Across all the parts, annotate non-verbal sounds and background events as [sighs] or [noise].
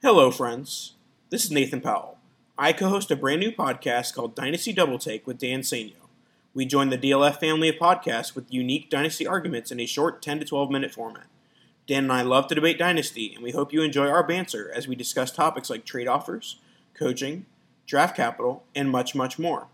Hello, friends. This is Nathan Powell. I co host a brand new podcast called Dynasty Double Take with Dan Sanyo. We join the DLF family of podcasts with unique Dynasty arguments in a short 10 to 12 minute format. Dan and I love to debate Dynasty, and we hope you enjoy our banter as we discuss topics like trade offers, coaching, draft capital, and much, much more.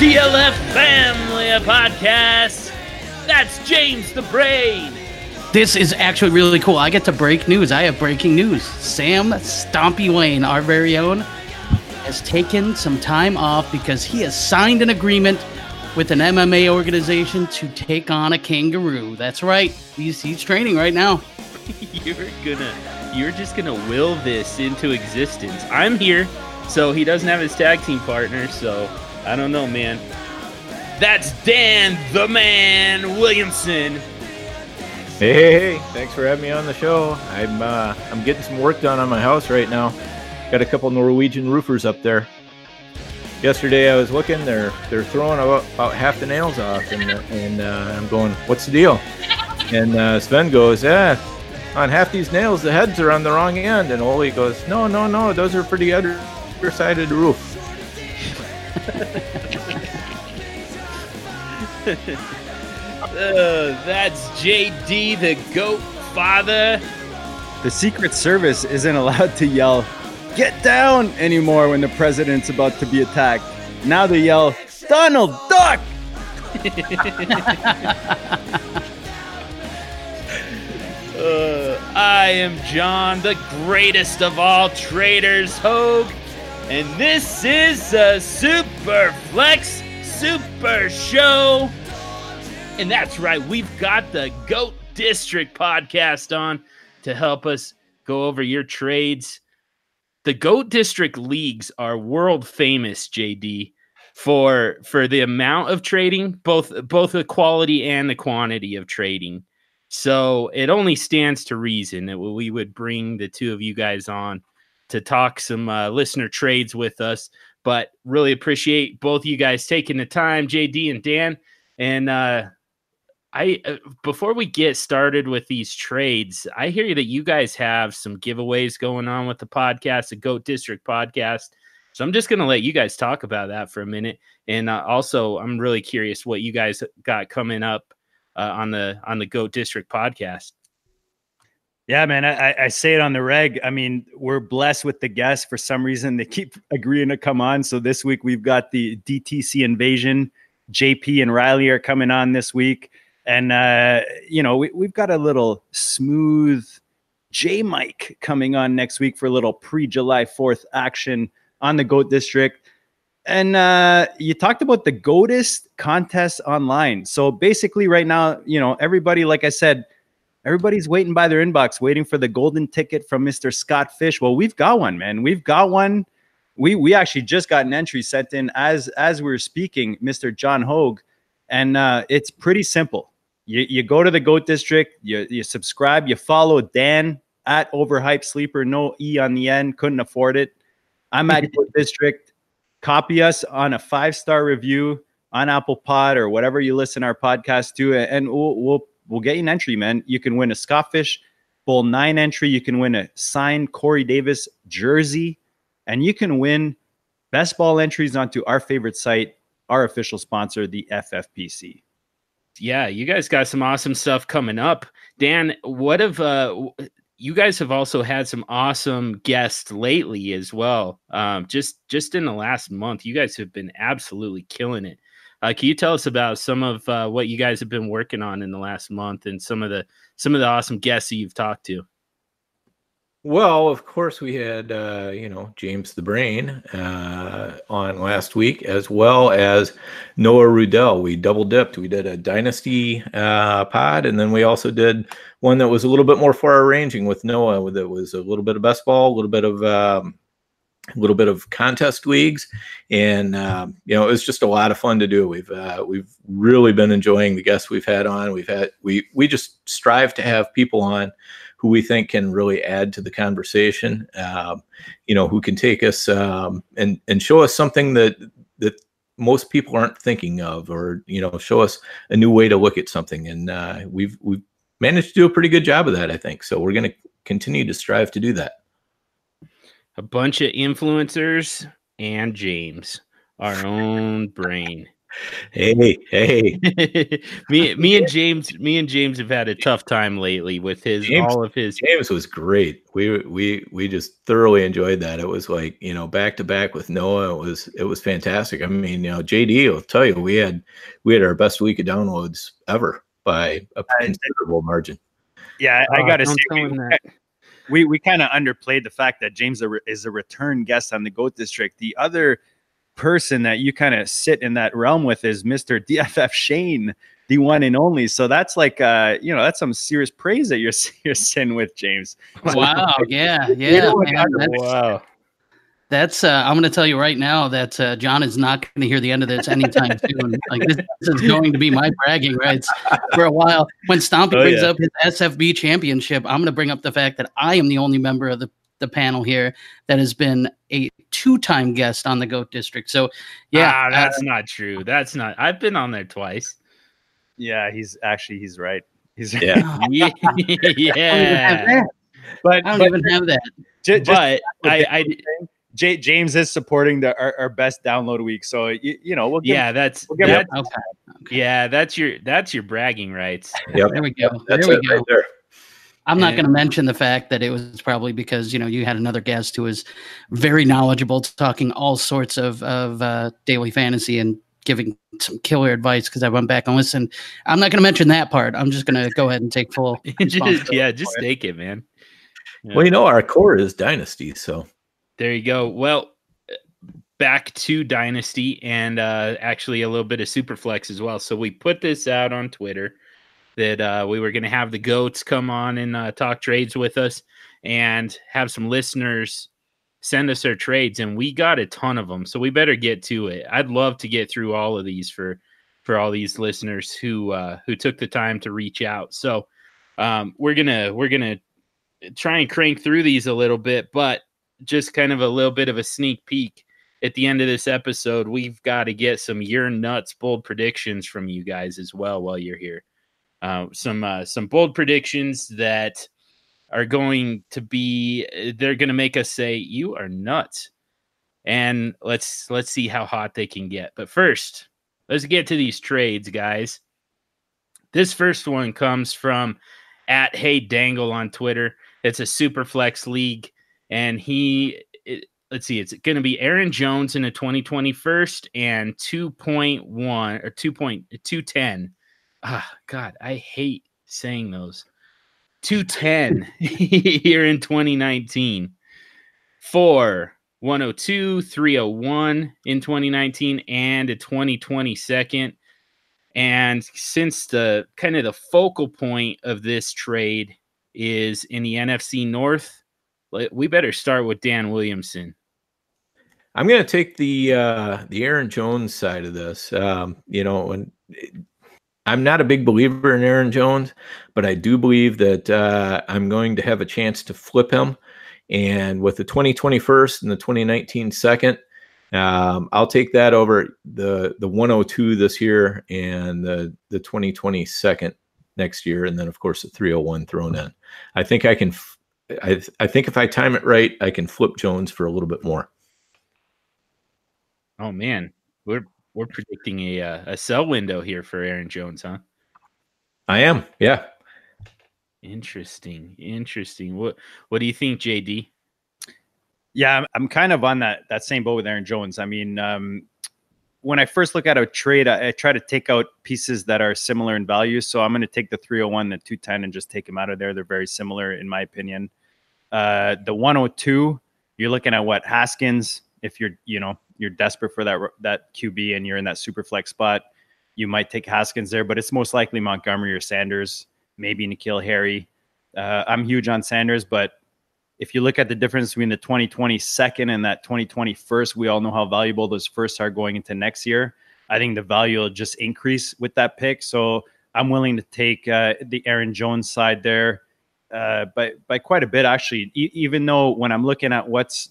DLF family of podcasts. That's James the Brain. This is actually really cool. I get to break news. I have breaking news. Sam Stompy Lane, our very own, has taken some time off because he has signed an agreement with an MMA organization to take on a kangaroo. That's right. He's, he's training right now. [laughs] You're gonna, you're just gonna will this into existence. I'm here, so he doesn't have his tag team partner. So I don't know, man. That's Dan the Man Williamson. Hey, hey, hey, thanks for having me on the show. I'm uh, I'm getting some work done on my house right now. Got a couple Norwegian roofers up there. Yesterday I was looking, they're they're throwing about, about half the nails off, and and uh, I'm going, what's the deal? And uh, Sven goes, yeah, on half these nails the heads are on the wrong end, and Oli goes, no, no, no, those are for the other side of the roof. Uh, that's JD the Goat Father. The Secret Service isn't allowed to yell, get down anymore when the president's about to be attacked. Now they yell, Donald Duck! [laughs] Uh, I am John, the greatest of all traitors, Hogue, and this is a Super Flex Super Show. And that's right, we've got the Goat District podcast on to help us go over your trades. The Goat District leagues are world famous, JD, for for the amount of trading, both both the quality and the quantity of trading. So it only stands to reason that we would bring the two of you guys on to talk some uh, listener trades with us. But really appreciate both you guys taking the time, JD and Dan. And uh, I uh, before we get started with these trades, I hear that you guys have some giveaways going on with the podcast, the Goat District podcast. So I'm just going to let you guys talk about that for a minute. And uh, also, I'm really curious what you guys got coming up uh, on the on the Goat District podcast. Yeah, man, I, I say it on the reg. I mean, we're blessed with the guests. For some reason, they keep [laughs] agreeing to come on. So this week we've got the DTC Invasion. JP and Riley are coming on this week. And, uh, you know, we, we've got a little smooth J Mike coming on next week for a little pre July 4th action on the GOAT District. And uh, you talked about the GOATist contest online. So basically, right now, you know, everybody, like I said, everybody's waiting by their inbox, waiting for the golden ticket from Mr. Scott Fish. Well, we've got one, man. We've got one. We we actually just got an entry sent in as as we were speaking, Mr. John Hogue, and uh, it's pretty simple. You you go to the Goat District, you you subscribe, you follow Dan at Overhyped Sleeper, no e on the end, couldn't afford it. I'm at [laughs] Goat District. Copy us on a five star review on Apple Pod or whatever you listen our podcast to, and we'll we'll we'll get you an entry, man. You can win a Scottfish Bowl nine entry. You can win a signed Corey Davis jersey, and you can win best ball entries onto our favorite site, our official sponsor, the FFPC. Yeah, you guys got some awesome stuff coming up. Dan, what have uh, you guys have also had some awesome guests lately as well. Um, just just in the last month, you guys have been absolutely killing it. Uh, can you tell us about some of uh, what you guys have been working on in the last month and some of the some of the awesome guests that you've talked to? Well, of course, we had uh, you know James the Brain uh, on last week, as well as Noah Rudell. We double dipped. We did a Dynasty uh, pod, and then we also did one that was a little bit more far ranging with Noah. That was a little bit of best ball, a little bit of um, little bit of contest leagues, and um, you know it was just a lot of fun to do. We've uh, we've really been enjoying the guests we've had on. We've had we we just strive to have people on who we think can really add to the conversation. Um, you know, who can take us um, and and show us something that that most people aren't thinking of, or you know, show us a new way to look at something. And uh, we've we've managed to do a pretty good job of that, I think. So we're going to continue to strive to do that a bunch of influencers and James, our own brain. Hey, hey. [laughs] me, me and [laughs] James, me and James have had a tough time lately with his James, all of his. James was great. We we we just thoroughly enjoyed that. It was like you know back to back with Noah. It was it was fantastic. I mean, you know, JD will tell you we had we had our best week of downloads ever by a considerable margin. Yeah, I, I got to say, we we we kind of underplayed the fact that James is a return guest on the Goat District. The other person that you kind of sit in that realm with is Mr. [laughs] DFF Shane, the one and only. So that's like uh, you know, that's some serious praise that you're [laughs] you're sitting with James. Wow, [laughs] yeah, yeah. wow. That's uh, I'm going to tell you right now that uh, John is not going to hear the end of this anytime [laughs] soon. Like this, this, is going to be my bragging rights for a while. When Stompy oh, brings yeah. up his SFB championship, I'm going to bring up the fact that I am the only member of the the panel here that has been a two-time guest on the Goat District. So, yeah, ah, that's uh, not true. That's not. I've been on there twice. Yeah, he's actually he's right. He's yeah, [laughs] yeah. [laughs] yeah. But I don't but, even have that. Just, but I, I J- James is supporting the our, our, best download week, so you, you know we'll give, yeah, that's we'll that, okay. okay. yeah, that's your that's your bragging rights. Yep. There we go. That's there we go. Right there. I'm not going to mention the fact that it was probably because you know you had another guest who was very knowledgeable, talking all sorts of of uh, daily fantasy and giving some killer advice because I went back and listened. I'm not going to mention that part. I'm just going to go ahead and take full. [laughs] just, yeah, just take it, man. Yeah. Well, you know, our core is dynasty, so there you go. Well, back to Dynasty and uh, actually a little bit of Superflex as well. So we put this out on Twitter that uh, we were going to have the goats come on and uh, talk trades with us and have some listeners send us their trades and we got a ton of them so we better get to it i'd love to get through all of these for for all these listeners who uh who took the time to reach out so um we're gonna we're gonna try and crank through these a little bit but just kind of a little bit of a sneak peek at the end of this episode, we've got to get some your nuts bold predictions from you guys as well while you're here. Uh, some uh, some bold predictions that are going to be they're going to make us say you are nuts, and let's let's see how hot they can get. But first, let's get to these trades, guys. This first one comes from at Hey Dangle on Twitter. It's a super flex league and he it, let's see, it's going to be Aaron Jones in a 2020 first and 2.1 or 2.210. Ah, God, I hate saying those. 210 [laughs] here in 2019. Four, 102, 301 in 2019, and a 2020 second. And since the kind of the focal point of this trade is in the NFC North, we better start with Dan Williamson. I'm going to take the uh, the Aaron Jones side of this. Um, you know, and I'm not a big believer in Aaron Jones, but I do believe that uh, I'm going to have a chance to flip him. And with the 2020 first and the 2019 second, um, I'll take that over the the 102 this year and the the 2020 second next year, and then of course the 301 thrown in. I think I can I I think if I time it right, I can flip Jones for a little bit more. Oh man, we're we're predicting a uh, a sell window here for Aaron Jones, huh? I am. Yeah. Interesting. Interesting. What what do you think, JD? Yeah, I'm, I'm kind of on that that same boat with Aaron Jones. I mean, um, when I first look at a trade, I, I, try to take out pieces that are similar in value. So I'm going to take the 301, the 210, and just take them out of there. They're very similar, in my opinion. Uh, the 102, you're looking at what Haskins. If you're, you know, you're desperate for that that QB and you're in that super flex spot, you might take Haskins there, but it's most likely Montgomery or Sanders, maybe N'Keal Harry. Uh, I'm huge on Sanders, but if you look at the difference between the 2020 second and that 2020 first, we all know how valuable those firsts are going into next year. I think the value will just increase with that pick. So I'm willing to take uh, the Aaron Jones side there uh, by by quite a bit actually. E- even though when I'm looking at what's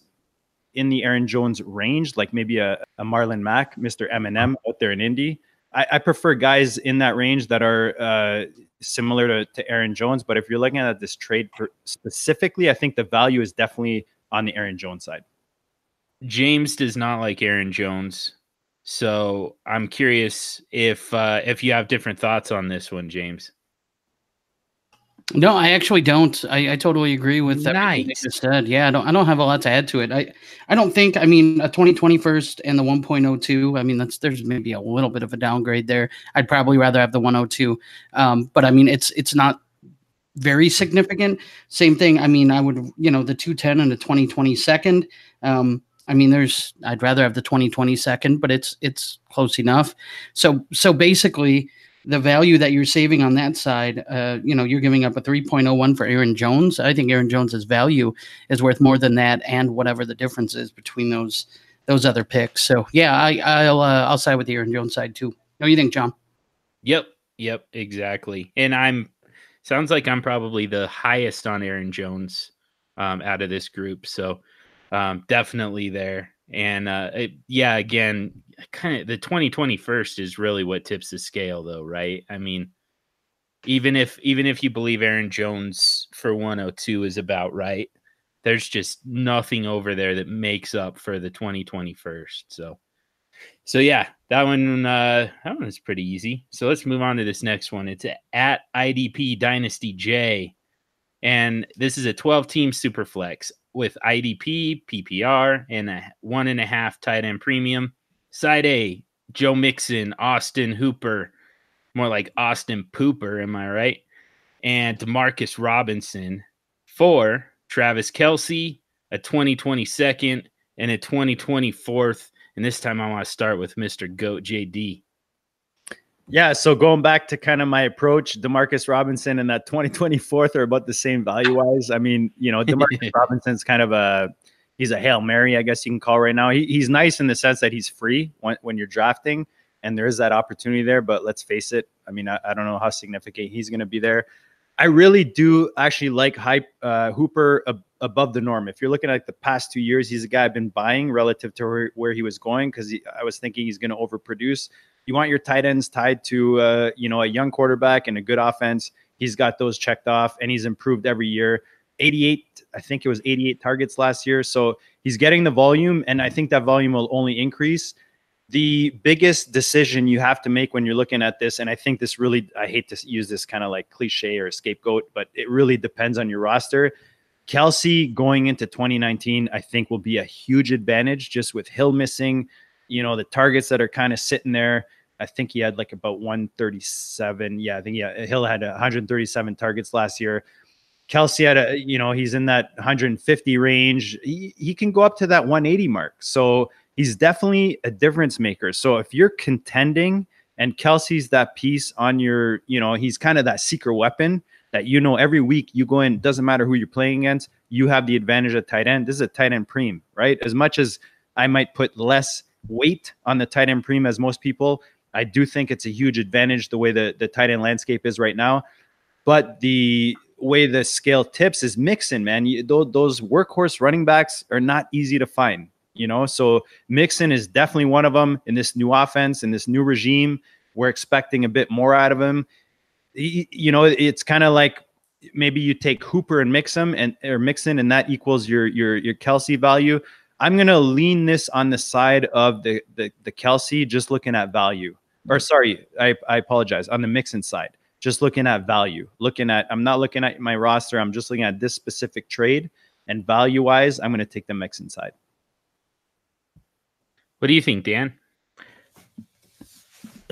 in the Aaron Jones range, like maybe a, a Marlon Mack, Mr. Eminem out there in Indy, I, I prefer guys in that range that are uh, similar to, to Aaron Jones. But if you're looking at this trade per- specifically, I think the value is definitely on the Aaron Jones side. James does not like Aaron Jones. So I'm curious if uh, if you have different thoughts on this one, James. No, I actually don't. I, I totally agree with that. Nice. You said, yeah, I don't. I don't have a lot to add to it. I, I don't think. I mean, a 2020 first and the 1.02. I mean, that's there's maybe a little bit of a downgrade there. I'd probably rather have the 102. Um, but I mean, it's it's not very significant. Same thing. I mean, I would you know the 210 and the 2020 second. Um, I mean, there's I'd rather have the 2020 second, but it's it's close enough. So so basically the value that you're saving on that side, uh, you know, you're giving up a 3.01 for Aaron Jones. I think Aaron Jones's value is worth more than that, and whatever the difference is between those those other picks. So yeah, I, I'll uh, I'll side with the Aaron Jones side too. Do you think, John? Yep, yep, exactly. And I'm sounds like I'm probably the highest on Aaron Jones um, out of this group. So um, definitely there. And uh, it, yeah, again, kind of the 2020 first is really what tips the scale, though, right? I mean, even if even if you believe Aaron Jones for 102 is about right, there's just nothing over there that makes up for the 2020 first. So, so yeah, that one uh, that one is pretty easy. So let's move on to this next one. It's at IDP Dynasty J, and this is a 12 team super flex with IDP, PPR, and a one and a half tight end premium. Side A, Joe Mixon, Austin Hooper, more like Austin Pooper, am I right? And Demarcus Robinson. Four, Travis Kelce, a 2020 second, and a 2020 fourth. And this time I want to start with Mr. Goat JD. Yeah, so going back to kind of my approach, Demarcus Robinson and that 2024th are about the same value wise. I mean, you know, Demarcus [laughs] Robinson's kind of a he's a hail mary, I guess you can call right now. He, he's nice in the sense that he's free when, when you're drafting, and there is that opportunity there. But let's face it, I mean, I, I don't know how significant he's going to be there. I really do actually like hype uh, Hooper ab- above the norm. If you're looking at the past two years, he's a guy I've been buying relative to where, where he was going because I was thinking he's going to overproduce you want your tight ends tied to uh, you know a young quarterback and a good offense. He's got those checked off, and he's improved every year. 88, I think it was 88 targets last year. So he's getting the volume, and I think that volume will only increase. The biggest decision you have to make when you're looking at this, and I think this really, I hate to use this kind of like cliche or scapegoat, but it really depends on your roster. Kelce going into 2019, I think will be a huge advantage just with Hill missing, you know, the targets that are kind of sitting there. I think he had like about 137. Yeah, I think yeah, Hill had 137 targets last year. Kelce had a, you know, he's in that 150 range. He, he can go up to that 180 mark. So he's definitely a difference maker. So if you're contending and Kelce's that piece on your, you know, he's kind of that secret weapon that you know every week you go in, doesn't matter who you're playing against, you have the advantage at tight end. This is a tight end preem, right? As much as I might put less weight on the tight end preem as most people, I do think it's a huge advantage the way the, the tight end landscape is right now. But the way the scale tips is Mixon, man. You, those, workhorse running backs are not easy to find, you know? So Mixon is definitely one of them in this new offense, in this new regime. We're expecting a bit more out of him. He, you know, it's kind of like maybe you take Hooper and mix him and or Mixon, and that equals your your your Kelce value. I'm gonna lean this on the side of the the, the Kelce, just looking at value. Or sorry, I, I apologize on the Mixon side. Just looking at value, looking at I'm not looking at my roster. I'm just looking at this specific trade and value wise, I'm going to take the Mixon inside. What do you think, Dan?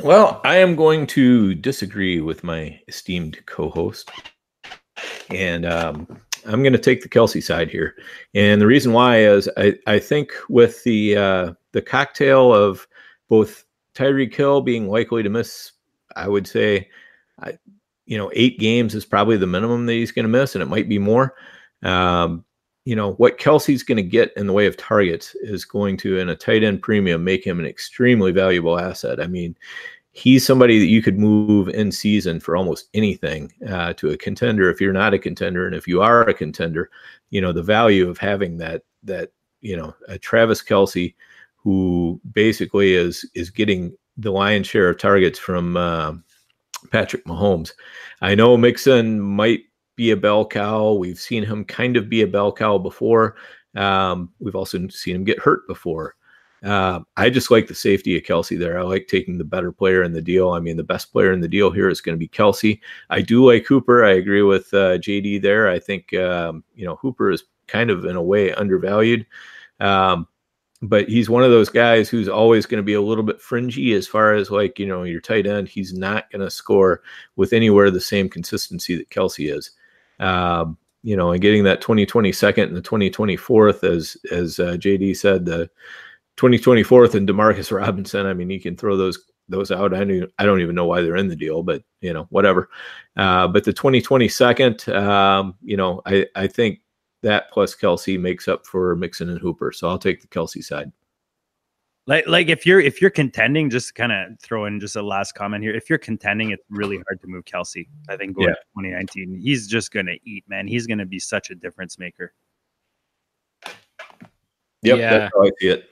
Well, I am going to disagree with my esteemed co-host, and um, I'm going to take the Kelce side here. And the reason why is I, I think with the uh, the cocktail of both Tyreek Hill being likely to miss, I would say, I, you know, eight games is probably the minimum that he's going to miss, and it might be more. Um, you know what Kelce's going to get in the way of targets is going to, in a tight end premium, make him an extremely valuable asset. I mean, he's somebody that you could move in season for almost anything uh, to a contender if you're not a contender, and if you are a contender, you know the value of having that that you know a Travis Kelce who basically is is getting the lion's share of targets from uh, Patrick Mahomes. I know Mixon might be a bell cow. We've seen him kind of be a bell cow before. Um, we've also seen him get hurt before. Uh, I just like the safety of Kelce there. I like taking the better player in the deal. I mean, the best player in the deal here is going to be Kelce. I do like Hooper. I agree with uh, JD there. I think um, you know Hooper is kind of in a way undervalued. Um, but he's one of those guys who's always going to be a little bit fringy as far as like you know your tight end. He's not going to score with anywhere the same consistency that Kelce is. Um, you know, and getting that 2020 second and the 2024th, as as uh, JD said, the 2024th and Demarcus [laughs] Robinson. I mean, you can throw those those out. I don't I don't even know why they're in the deal, but you know, whatever. Uh, but the 2020 second, um, you know, I I think that plus Kelce makes up for Mixon and Hooper. So I'll take the Kelce side. Like, like if you're if you're contending, just kind of throw in just a last comment here. If you're contending, it's really hard to move Kelce. I think going yeah. 2019, he's just gonna eat, man. He's gonna be such a difference maker. Yep, yeah. that's how I see it.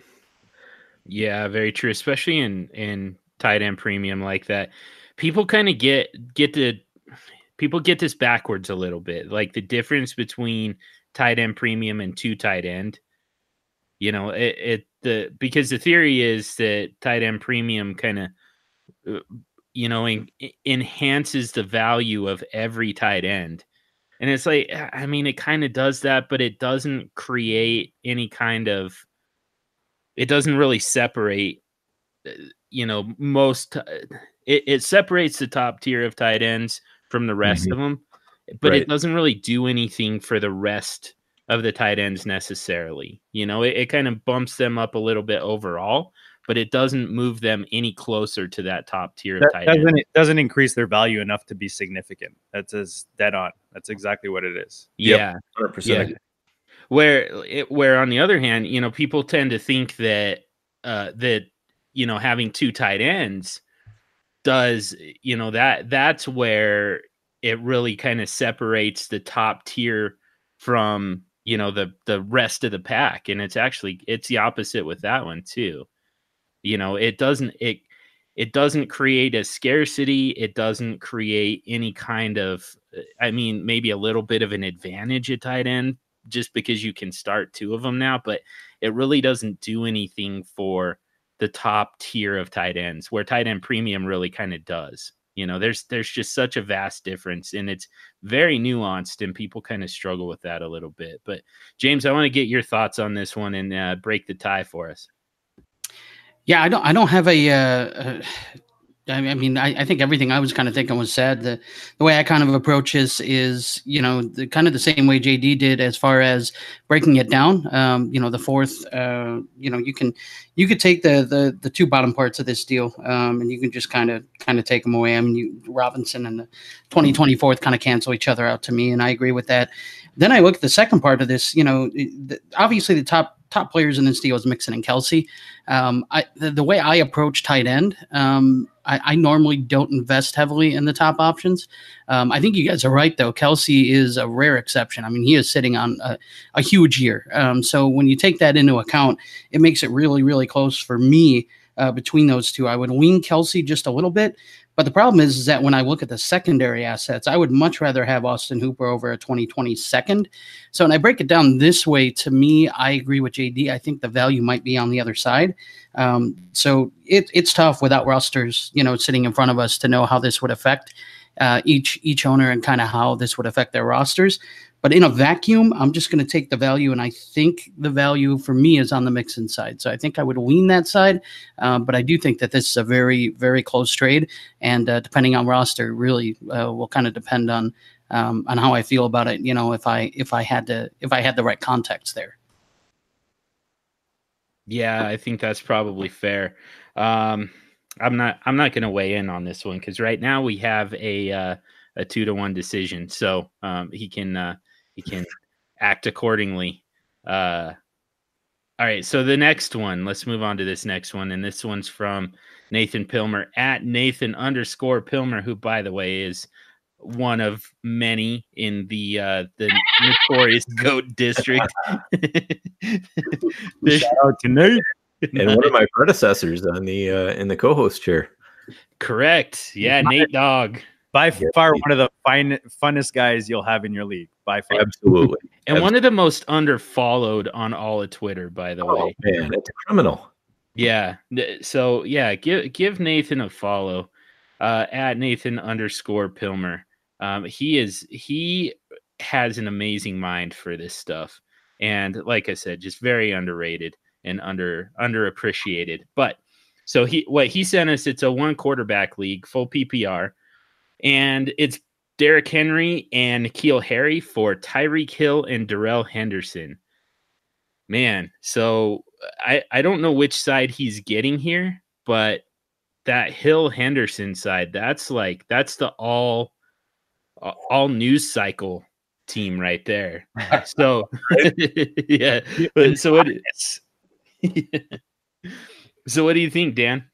Yeah, very true. Especially in in tight end premium like that, people kind of get get the people get this backwards a little bit. Like the difference between tight end premium and two tight end. You know, it, it the because the theory is that tight end premium kind of uh, you know en- enhances the value of every tight end and it's like i mean it kind of does that but it doesn't create any kind of it doesn't really separate uh, you know most uh, it, it separates the top tier of tight ends from the rest mm-hmm. of them but right. it doesn't really do anything for the rest of the tight ends necessarily. You know, it, it kind of bumps them up a little bit overall, but it doesn't move them any closer to that top tier that of tight doesn't, end. It doesn't increase their value enough to be significant. That's as dead on. That's exactly what it is. Yeah. Yep, 100%. Yeah. Where it, where on the other hand, you know, people tend to think that uh that you know having two tight ends does you know that that's where it really kind of separates the top tier from you know the the rest of the pack and it's actually it's the opposite with that one too. You know it doesn't it it doesn't create a scarcity it doesn't create any kind of uh, i mean maybe a little bit of an advantage at tight end just because you can start two of them now but it really doesn't do anything for the top tier of tight ends where tight end premium really kind of does you know there's there's just such a vast difference and it's very nuanced and people kind of struggle with that a little bit but james i want to get your thoughts on this one and uh, break the tie for us. Yeah i don't i don't have a, uh, I mean, I, I, think everything I was kind of thinking was said. The the way I kind of approach this is, you know, the kind of the same way JD did as far as breaking it down. Um, you know, the fourth, uh, you know, you can you could take the the the two bottom parts of this deal, um, and you can just kind of kind of take them away. I mean, you, Robinson and the 2024th kind of cancel each other out to me, and I agree with that. Then I look at the second part of this. You know, the, obviously the top top players in this deal is Mixon and Kelce. Um, I, the, the, way I approach tight end, um, I, I, normally don't invest heavily in the top options. Um, I think you guys are right, though. Kelce is a rare exception. I mean, he is sitting on a, a huge year. Um, so when you take that into account, it makes it really, really close for me uh, between those two. I would lean Kelce just a little bit, but the problem is, is that when I look at the secondary assets, I would much rather have Austin Hooper over a 2020 second. So when I break it down this way, to me, I agree with JD. I think the value might be on the other side. Um, so it, it's tough without rosters, you know, sitting in front of us to know how this would affect uh, each each owner and kind of how this would affect their rosters. But in a vacuum, I'm just going to take the value, and I think the value for me is on the Mixon side. So I think I would lean that side, uh, but I do think that this is a very, very close trade, and uh, depending on roster, really uh, will kind of depend on um, on how I feel about it. You know, if I if I had to if I had the right context there. Yeah, I think that's probably fair. Um, I'm not I'm not going to weigh in on this one because right now we have a uh, a two to one decision, so um, he can uh, he can act accordingly. Uh, all right, so the next one, let's move on to this next one, and this one's from Nathan Pilmer at Nathan underscore Pilmer, who, by the way, is one of many in the uh, the notorious [laughs] Goat District. Shout out to Nate. and one of my predecessors on the uh, in the co-host chair. Correct. Yeah, Nate Dog. By Yeah. far, one of the fine, funnest guys you'll have in your league. By far. Absolutely. [laughs] And one of the most underfollowed on all of Twitter, by the Oh way. man, it's a criminal. Yeah. So yeah, give give Nathan a follow uh, at Nathan underscore Pilmer. Um, he is he has an amazing mind for this stuff, and like I said, just very underrated and under underappreciated. But so he what he sent us, it's a one quarterback league, full PPR, and it's Derrick Henry and Keel Harry for Tyreek Hill and Darrell Henderson. Man, so uh, I I don't know which side he's getting here, but that Hill Henderson side, that's like that's the all uh, all news cycle team right there. [laughs] So [laughs] yeah, so what [laughs] So what do you think, Dan?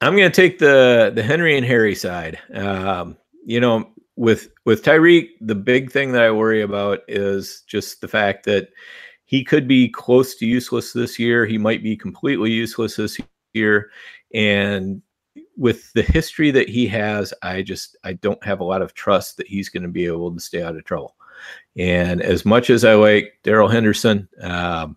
I'm going to take the the Henry and Harry side. Um, you know, with with Tyreek, the big thing that I worry about is just the fact that he could be close to useless this year. He might be completely useless this year, and with the history that he has, I just I don't have a lot of trust that he's going to be able to stay out of trouble. And as much as I like Darrell Henderson, um,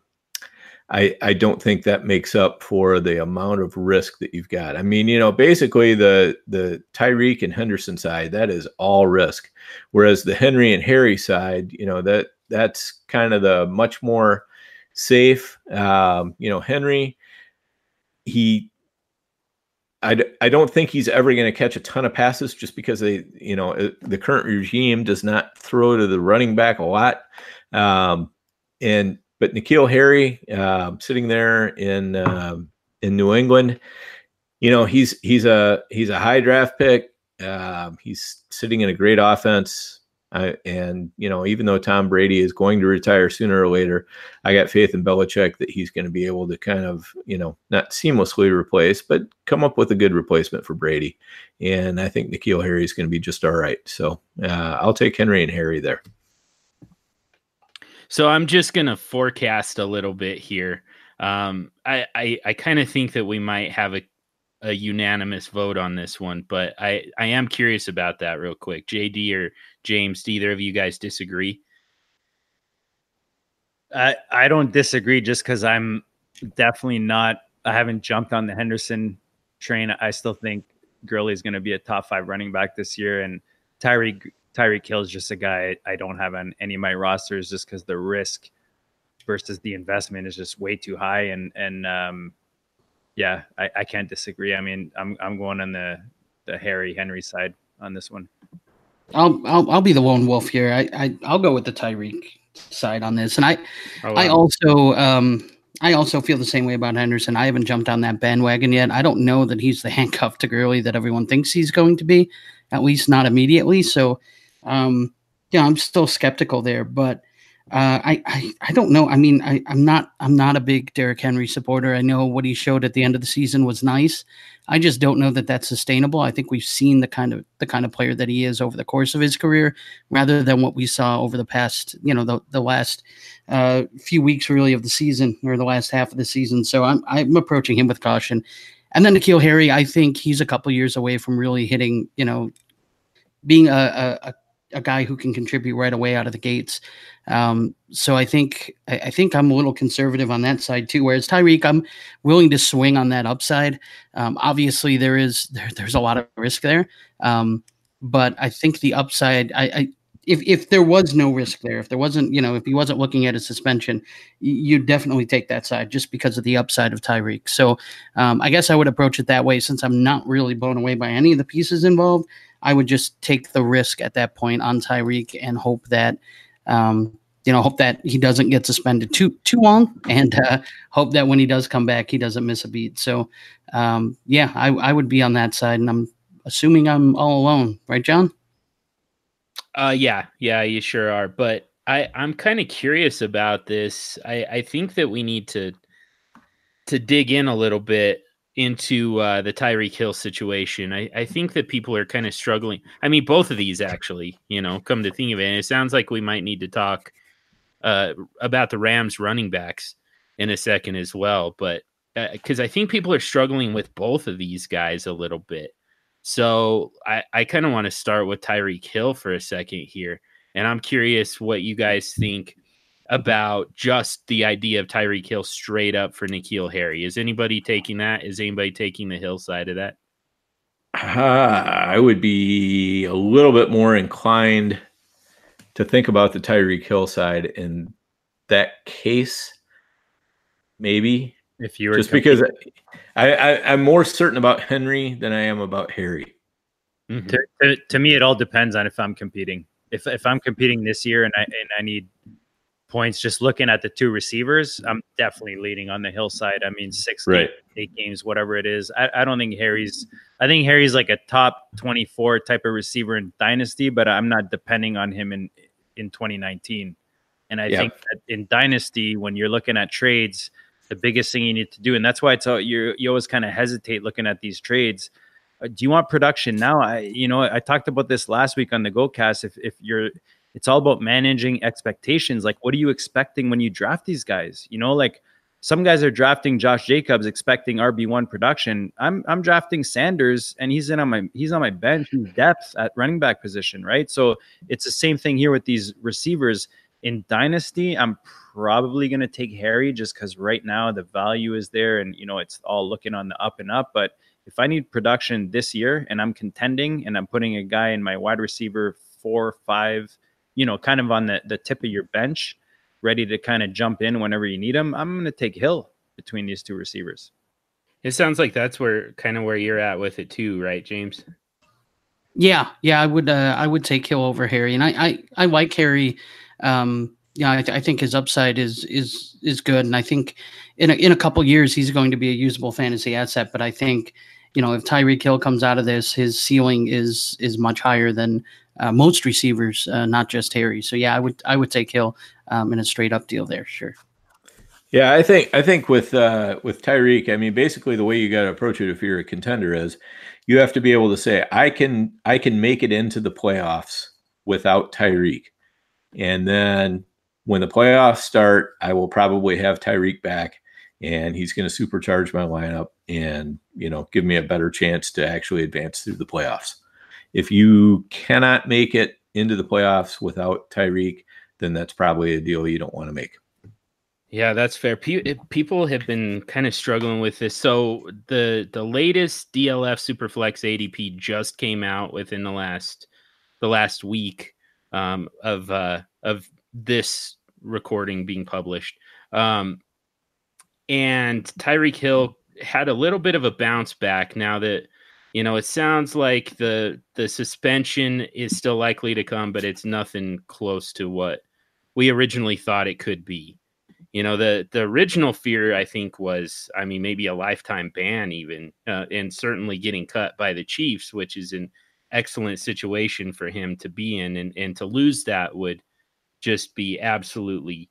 I, I don't think that makes up for the amount of risk that you've got. I mean, you know, basically the the Tyreek and Henderson side that is all risk, whereas the Henry and Harry side, you know, that that's kind of the much more safe. Um, you know, Henry, he. I, d- I don't think he's ever going to catch a ton of passes just because they, you know, the current regime does not throw to the running back a lot. Um, and but N'Keal Harry, uh, sitting there in um in New England, you know he's he's a he's a high draft pick. Um, he's sitting in a great offense, uh, and you know even though Tom Brady is going to retire sooner or later, I got faith in Belichick that he's going to be able to kind of you know not seamlessly replace, but come up with a good replacement for Brady. And I think N'Keal Harry is going to be just all right. So uh, I'll take Henry and Harry there. So I'm just gonna forecast a little bit here. Um, I I, I kind of think that we might have a, a unanimous vote on this one, but I I am curious about that real quick. JD or James, do either of you guys disagree? I, I don't disagree just because I'm definitely not I haven't jumped on the Henderson train. I still think Gurley is going to be a top five running back this year, and Tyreek Tyreek Hill is just a guy I don't have on any of my rosters just because the risk versus the investment is just way too high. And and um, yeah, I, I can't disagree. I mean, I'm I'm going on the the Harry Henry side on this one. I'll I'll, I'll be the lone wolf here. I, I I'll go with the Tyreek side on this, and I Oh, I also um I also feel the same way about Henderson. I haven't jumped on that bandwagon yet. I don't know that he's the [laughs] handcuff to Gurley that everyone thinks he's going to be, at least not immediately. So, um, yeah, I'm still skeptical there. But uh, I, I I don't know. I mean, I, I'm not I'm not a big Derrick Henry supporter. I know what he showed at the end of the season was nice. I just don't know that that's sustainable. I think we've seen the kind of the kind of player that he is over the course of his career, rather than what we saw over the past, you know, the the last uh, few weeks really of the season or the last half of the season. So I'm I'm approaching him with caution. And then N'Keal Harry, I think he's a couple years away from really hitting, you know, being a, a, a a guy who can contribute right away out of the gates. Um, so I think I, I think I'm a little conservative on that side too. Whereas Tyreek, I'm willing to swing on that upside. Um, obviously, there is there, there's a lot of risk there, um, but I think the upside. I, I if if there was no risk there, if there wasn't, you know, if he wasn't looking at a suspension, you'd definitely take that side just because of the upside of Tyreek. So um, I guess I would approach it that way since I'm not really blown away by any of the pieces involved. I would just take the risk at that point on Tyreek and hope that, um, you know, hope that he doesn't get suspended too too long, and uh, hope that when he does come back, he doesn't miss a beat. So, um, yeah, I, I would be on that side, and I'm assuming I'm all alone, right, John? Uh, yeah, yeah, you sure are. But I I'm kind of curious about this. I I think that we need to to dig in a little bit into uh, the Tyreek Hill situation. I, I think that people are kind of struggling. I mean, both of these actually, you know, come to think of it, and it sounds like we might need to talk uh, about the Rams running backs in a second as well. But because uh, I think people are struggling with both of these guys a little bit. So I, I kind of want to start with Tyreek Hill for a second here. And I'm curious what you guys think about just the idea of Tyreek Hill straight up for N'Keal Harry. Is anybody taking that? Is anybody taking the Hill side of that? Uh, I would be a little bit more inclined to think about the Tyreek Hill side in that case. Maybe if you were just because I, I am more certain about Henry than I am about Harry. Mm-hmm. To, to, to me, it all depends on if I'm competing. If if I'm competing this year and I and I need points. Just looking at the two receivers, I'm definitely leading on the hillside. I mean, six, right. games, eight games, whatever it is. I, I don't think Harry's. I think Harry's like a top 24 type of receiver in dynasty, but I'm not depending on him in in 2019. And I think that in dynasty, when you're looking at trades, the biggest thing you need to do, and that's why it's all you you always kind of hesitate looking at these trades. Uh, do you want production now? I you know I talked about this last week on the GoCast. If if you're it's all about managing expectations. Like, what are you expecting when you draft these guys? You know, like some guys are drafting Josh Jacobs expecting RB one production. I'm I'm drafting Sanders and he's in on my he's on my bench. He's hmm. depth at running back position, right? So it's the same thing here with these receivers. In Dynasty, I'm probably going to take Harry just because right now the value is there and you know it's all looking on the up and up. But if I need production this year and I'm contending and I'm putting a guy in my wide receiver four, five, you know, kind of on the, the tip of your bench, ready to kind of jump in whenever you need them, I'm going to take Hill between these two receivers. It sounds like that's where kind of where you're at with it too, right, James? Yeah, yeah, I would uh, I would take Hill over Harry, and I I, I like Harry. Um, yeah, I, th- I, think his upside is is is good, and I think in a, in a couple years he's going to be a usable fantasy asset. But I think you know if Tyreek Hill comes out of this, his ceiling is is much higher than uh, most receivers, uh, not just Harry. So yeah, I would I would take Hill um, in a straight up deal there. Sure. Yeah, I think I think with uh, with Tyreek, I mean, basically the way you got to approach it if you're a contender is you have to be able to say I can I can make it into the playoffs without Tyreek, and then when the playoffs start, I will probably have Tyreek back, and he's going to supercharge my lineup and you know give me a better chance to actually advance through the playoffs if you cannot make it into the playoffs without Tyreek, then that's probably a deal you don't want to make. Yeah, that's fair. People have been kind of struggling with this. So the the latest DLF Superflex ADP just came out within the last the last week um, of uh, of this recording being published. Um, and Tyreek Hill had a little bit of a bounce back now that you know, it sounds like the the suspension is still likely to come, but it's nothing close to what we originally thought it could be. You know, the the original fear I think was, I mean, maybe a lifetime ban, even, uh, and certainly getting cut by the Chiefs, which is an excellent situation for him to be in, and and to lose that would just be absolutely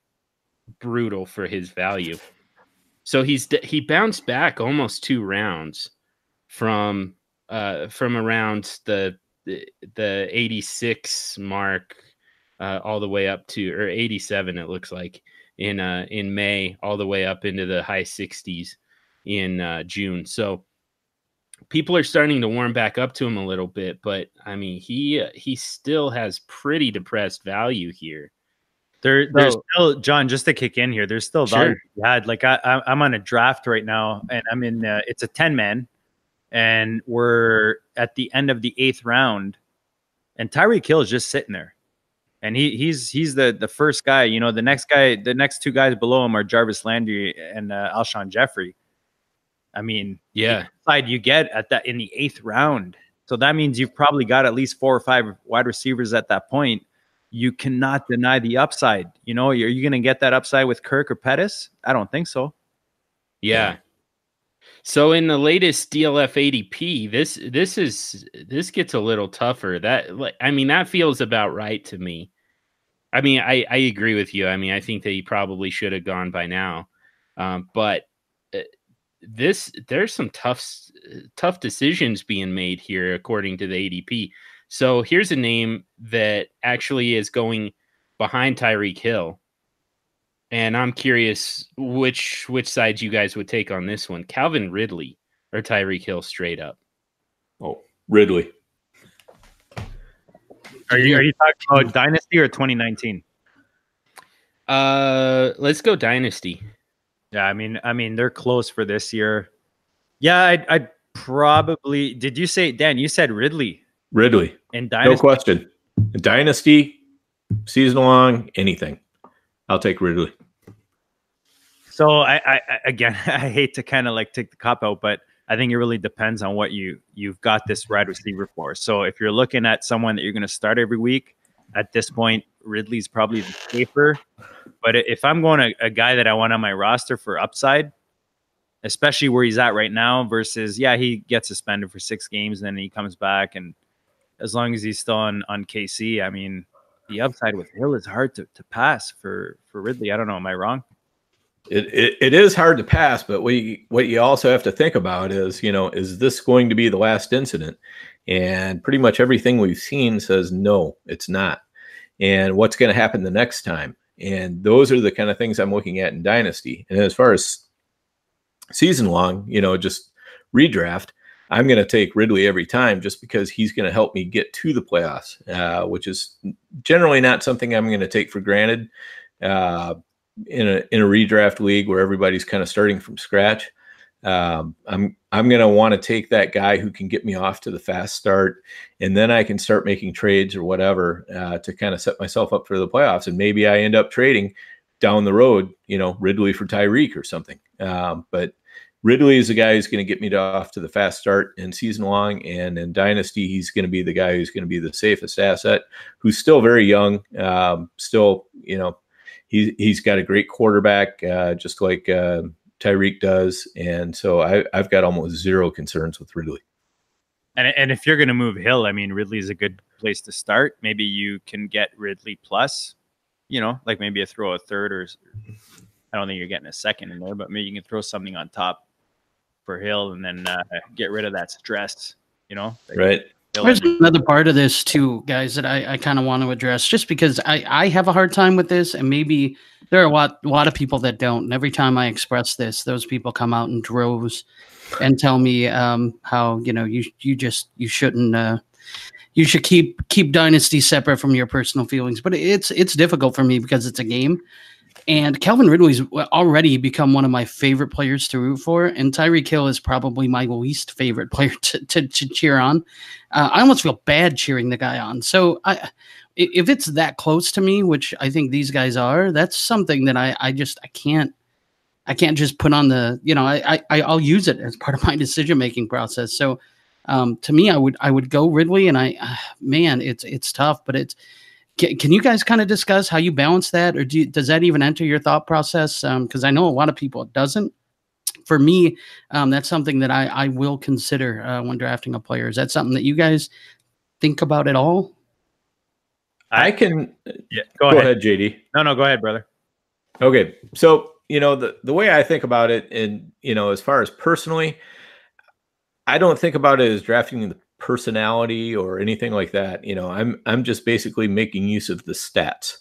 brutal for his value. So he's he bounced back almost two rounds from uh, from around the the 86 mark uh, all the way up to or 87 it looks like in uh, in May all the way up into the high 60s in uh, June. So people are starting to warm back up to him a little bit, but I mean he he still has pretty depressed value here. There, there's still John. Just to kick in here, there's still value. Sure. Yeah, like I, I'm on a draft right now, and I'm in. Uh, it's a ten man, and we're at the end of the eighth round, and Tyreek Hill is just sitting there, and he he's he's the the first guy. You know, the next guy, the next two guys below him are Jarvis Landry and uh, Alshon Jeffery. I mean, yeah, side you get at that in the eighth round. So that means you've probably got at least four or five wide receivers at that point. You cannot deny the upside. You know, are you going to get that upside with Kirk or Pettis? I don't think so. Yeah. So in the latest DLF ADP, this this is this gets a little tougher. That I mean that feels about right to me. I mean, I, I agree with you. I mean, I think that he probably should have gone by now. Um, but uh, this there's some tough tough decisions being made here according to the ADP. So here's a name that actually is going behind Tyreek Hill. And I'm curious which which sides you guys would take on this one. Calvin Ridley or Tyreek Hill straight up. Oh, Ridley. Are you are you talking about dynasty or 2019? Uh, let's go dynasty. Yeah, I mean, I mean, they're close for this year. Yeah, I'd, I'd probably. Did you say Dan? You said Ridley Ridley. in No question. Dynasty, season long, anything. I'll take Ridley. So I, I, I again, [laughs] I hate to kind of like take the cop out, but I think it really depends on what you you've got this wide receiver for. So if you're looking at someone that you're going to start every week, at this point, Ridley's probably the safer. But if I'm going a, a guy that I want on my roster for upside, especially where he's at right now, versus yeah, he gets suspended for six games and then he comes back, and as long as he's still on on KC, I mean, the upside with Hill is hard to, to pass for for Ridley. I don't know, am I wrong? It, it, it is hard to pass, but you, what you also have to think about is, you know, is this going to be the last incident? And pretty much everything we've seen says no, it's not. And what's going to happen the next time? And those are the kind of things I'm looking at in Dynasty. And as far as season long, you know, just redraft, I'm going to take Ridley every time just because he's going to help me get to the playoffs, uh, which is generally not something I'm going to take for granted. Uh, in a in a redraft league where everybody's kind of starting from scratch, um, I'm I'm going to want to take that guy who can get me off to the fast start, and then I can start making trades or whatever uh, to kind of set myself up for the playoffs. And maybe I end up trading down the road, you know, Ridley for Tyreek or something. Um, but Ridley is the guy who's going to get me to off to the fast start in season long, and in dynasty, he's going to be the guy who's going to be the safest asset, who's still very young, um, still you know he's he's got a great quarterback, uh, just like uh, Tyreek does, and so I, I've got almost zero concerns with Ridley. And and if you're going to move Hill, I mean Ridley is a good place to start. Maybe you can get Ridley plus, you know, like maybe a throw a third or I don't think you're getting a second in there, but maybe you can throw something on top for Hill and then uh, get rid of that stress, you know. that Right? Hill There's and- another part of this too, guys, that I, I kind of want to address, just because I, I have a hard time with this, and maybe there are a lot, a lot of people that don't. And every time I express this, those people come out in droves and tell me um, how you know you you just you shouldn't uh, you should keep keep dynasty separate from your personal feelings. But it's it's difficult for me because it's a game. And Calvin Ridley's already become one of my favorite players to root for, and Tyreek Hill is probably my least favorite [laughs] player to, to, to cheer on. Uh, I almost feel bad cheering the guy on. So I, if it's that close to me, which I think these guys are, that's something that I, I just I can't I can't just put on the you know I, I I'll use it as [laughs] part of my decision making process. So um, to me, I would I would go Ridley, and I uh, man, it's it's tough, but it's can, can you guys kind of discuss how you balance that, or do you, does that even enter your thought process? Because I know a lot of people it doesn't. For me, um, that's something that I, I will consider uh, when drafting a player. Is that something that you guys think about at all? I can yeah, go, go, ahead. ahead. JD. No, no, go ahead, brother. Okay. So, you know, the, the way I think about it, and, you know, as far as personally, I don't think about it as drafting the personality or anything like that. You know, I'm, I'm just basically making use of the stats.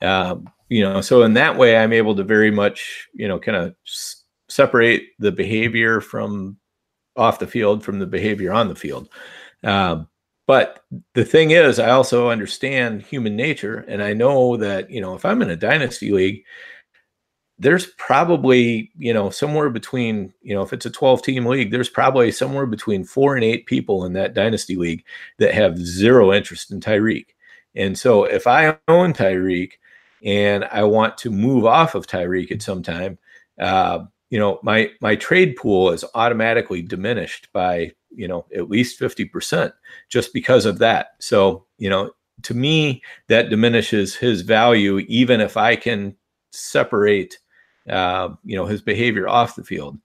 Um, you know, so in that way, I'm able to very much, you know, kind of s- separate the behavior from off the field from the behavior on the field. Um, but the thing is, I also understand human nature, and I know that you know if I'm in a dynasty league, there's probably you know somewhere between you know if it's a 12 team league, there's probably somewhere between four and eight people in that dynasty league that have zero interest in Tyreek. And so if I own Tyreek and I want to move off of Tyreek at some time, uh, you know my my trade pool is automatically diminished by you know at least 50% just because of that so you know to me that diminishes his value even if i can separate uh, you know his behavior off the field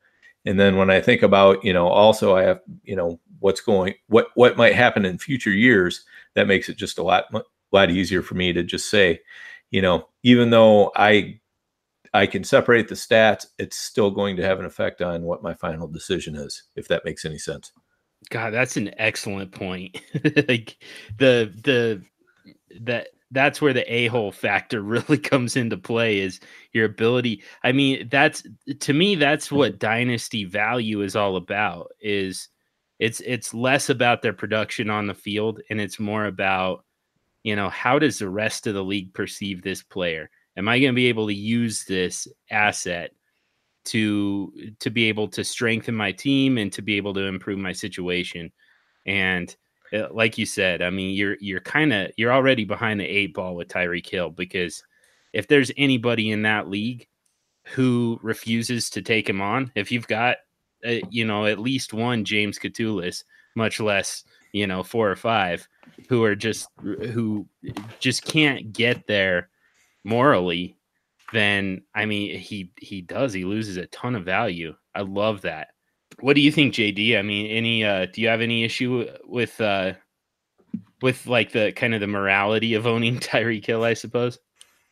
and then when i think about you know also i have you know what's going what what might happen in future years that makes it just a lot lot easier for me to just say you know, even though I I can separate the stats, it's still going to have an effect on what my final decision is, if that makes any sense. God, that's an excellent point. [laughs] like the the that that's where the a-hole factor [laughs] really comes into play is your ability. I mean, that's to me that's mm-hmm. what dynasty value is all about is it's it's less about their production on the field and it's more about you know, how does the rest of the league perceive this player? Am I going to be able to use this asset to to be able to strengthen my team and to be able to improve my situation? And like you said, I mean, you're you're kind of you're already behind the eight ball with Tyreek Hill because if there's anybody in that league who refuses to take him on, if you've got uh, you know at least one James Koutoulas, much less you know four or five who are just who just can't get there morally then i mean he he does he loses a ton of value. I love that what do you think jd i mean any uh do you have any issue with uh with like the kind of the morality of owning [laughs] Tyreek Hill, I suppose.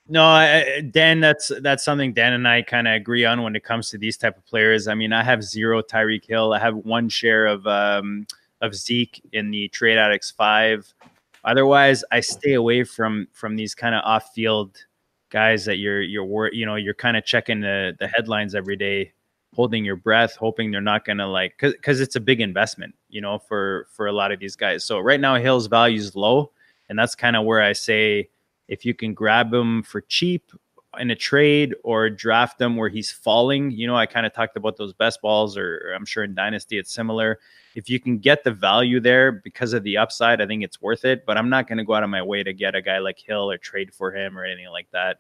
No, I, Dan, that's that's something Dan and I kind of agree on when it comes to these type of players. I mean, I have zero Tyreek Hill. I have one share of um, of Zeke in the Trade Addicts Five. Otherwise, I stay away from from these kind of off field guys that you're you're you know you're kind of checking the the headlines every day, holding your breath, hoping they're not gonna like because because it's a big investment, you know, for for a lot of these guys. So right now, Hill's value is low, and that's kind of where I say if you can grab him for cheap in a trade or draft them where he's falling. You know, I kind of talked about those best balls, or, or, I'm sure in Dynasty it's similar if you can get the value there because of the upside, I think it's worth it. But I'm not going to go out of my way to get a guy like Hill or trade for him or anything like that.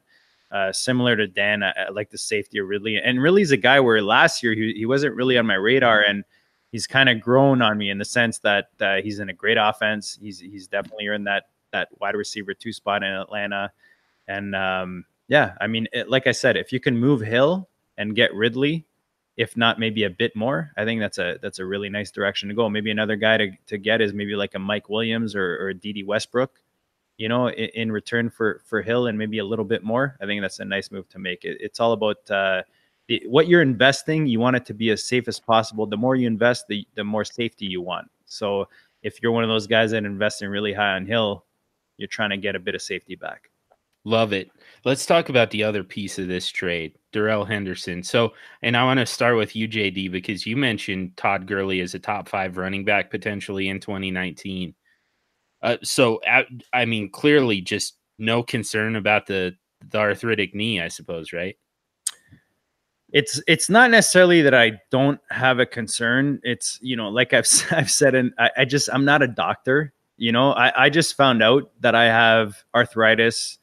Uh, similar to Dan, I, I, like the safety of Ridley. And Ridley's a guy where last year he, he wasn't really on my radar, and he's kind of grown on me in the sense that uh, he's in a great offense. He's he's definitely in that that wide receiver two spot in Atlanta. And um, yeah, I mean, it, like I said, if you can move Hill and get Ridley, if not maybe a bit more. I think that's a that's a really nice direction to go. Maybe another guy to, to get is maybe like a Mike Williams or, or a Dede Westbrook, you know, in, in, return for for Hill and maybe a little bit more. I think that's a nice move to make. It, it's all about uh, what you're investing. You want it to be as safe as possible. The more you invest, the the more safety you want. So if you're one of those guys that invest in really high on Hill, you're trying to get a bit of safety back. Love it. Let's talk about the other piece of this trade, Darrell Henderson. So, and I want to start with you, JD, because you mentioned Todd Gurley as a top five running back potentially in 2019. Uh, so, I mean, clearly, just no concern about the the arthritic knee, I suppose, right? It's it's not necessarily that I don't have a concern. It's you know, like I've [laughs] I've said, and I, I just I'm not a doctor. You know, I, I just found out that I have arthritis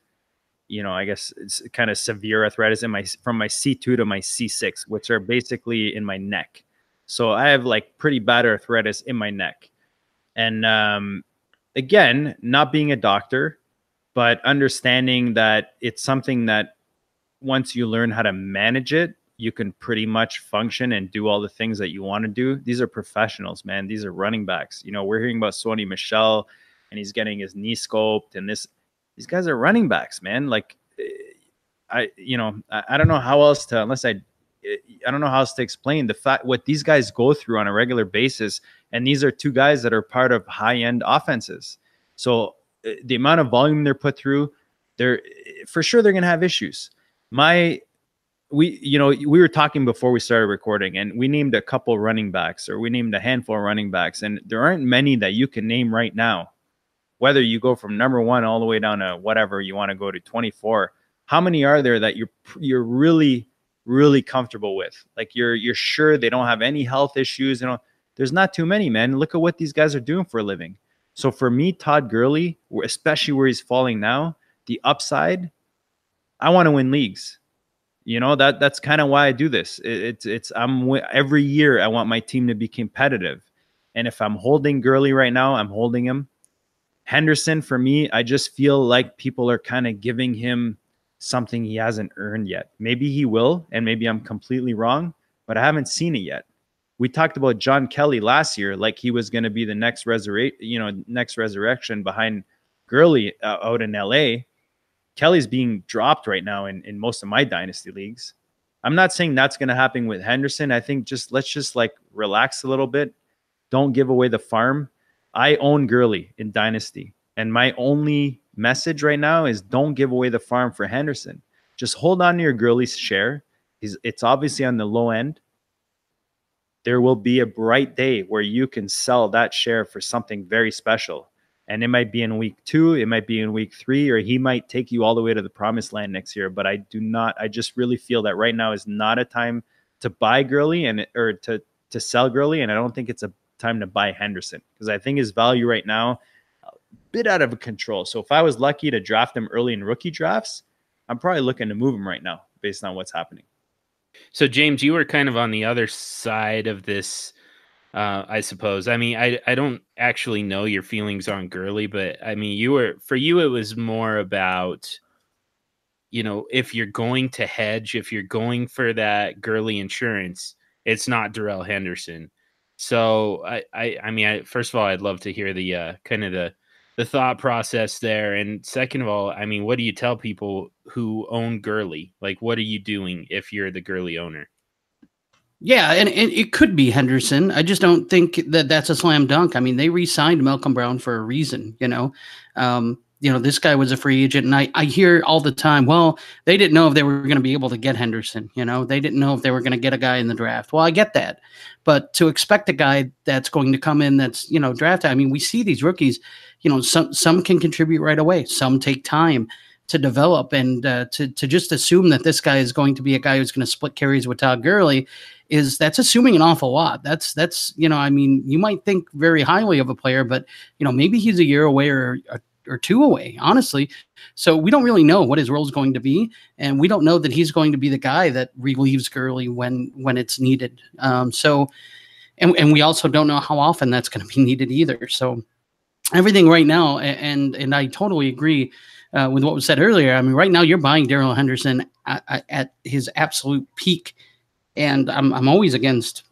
you know, I guess it's kind of severe arthritis in my from my C2 to my C6, which are basically in my neck. So I have like pretty bad arthritis in my neck. And um, again, not being a doctor, but understanding that it's something that once you learn how to manage it, you can pretty much function and do all the things that you want to do. These are professionals, man. These are running backs. You know, we're hearing about Sony Michel and he's getting his knee scoped and this these guys are running backs, man. Like, eh, I, you know, I, I don't know how else to, unless I, I don't know how else to explain the fact what these guys go through on a regular basis. And these are two guys that are part of high end offenses. So uh, the amount of volume they're put through, they're for sure they're going to have issues. My, we, you know, we were talking before we started recording and we named a couple running backs or we named a handful of running backs. And there aren't many that you can name right now whether you go from number one all the way down to whatever you want to go to 24 how many are there that you're you're really really comfortable with. Like you're you're sure they don't have any health issues you know there's not too many man. Look at what these guys are doing for a living. So for me todd Gurley, especially where he's falling now the upside i want to win leagues. You know that that's kind of why i do this. It, it's it's i'm every year i want my team to be competitive. And if i'm holding Gurley right now i'm holding him. Henderson, for me, I just feel like people are kind of giving him something he hasn't earned yet. Maybe he will, and maybe I'm completely wrong, but I haven't seen it yet. We talked about John Kelly last year, like he was going to be the next resurrect, you know, next resurrection behind Gurley uh, out in LA. Kelly's being dropped right now in, in most of my dynasty leagues. I'm not saying that's going to happen with Henderson. I think just let's just like relax a little bit. Don't give away the farm. I own Gurley in dynasty, and my only message right now is don't give away the farm for Henderson. Just hold on to your Gurley's share. He's it's obviously on the low end. There will be a bright day where you can sell that share for something very special. And it might be in week two, it might be in week three, or he might take you all the way to the promised land next year. But I do not, I just really feel that right now is not a time to buy Gurley and or to to sell Gurley. And I don't think it's a time to buy Henderson because I think his value right now bit out of control. So if I was lucky to draft them early in rookie drafts, I'm probably looking to move them right now based on what's happening. So James, you were kind of on the other side of this, uh, I suppose. I mean, I I don't actually know your feelings on Gurley, but I mean, you were for you it was more about, you know, if you're going to hedge, if you're going for that Gurley insurance, it's not Darrell Henderson. So I I I mean, I, first of all, I'd love to hear the uh, kind of the the thought process there. And second of all, I mean, what do you tell people who own Gurley? Like, what are you doing if you're the Gurley owner? Yeah, and, and it could be Henderson. I just don't think that that's a slam dunk. I mean, they re-signed Malcolm Brown for a reason. You know, um, you know, this guy was a free agent, and I I hear all the time, well, they didn't know if they were going to be able to get Henderson. You know, they didn't know if they were going to get a guy in the draft. Well, I get that, but to expect a guy that's going to come in that's you know drafted. I mean, we see these rookies you know some some can contribute right away some take time to develop and uh, to to just assume that this guy is going to be a guy who's going to split carries with Todd Gurley is that's assuming an awful lot. That's that's you know I mean you might think very highly of a player, but you know maybe he's a year away or or two away, honestly. So we don't really know what his role is going to be, and we don't know that he's going to be the guy that relieves Gurley when when it's needed. Um, so, and and we also don't know how often that's going to be [laughs] needed either. So everything right now, and and I totally agree uh, with what was said earlier. I mean, right now you're buying Darrell Henderson at, at, his absolute peak, and I'm I'm always against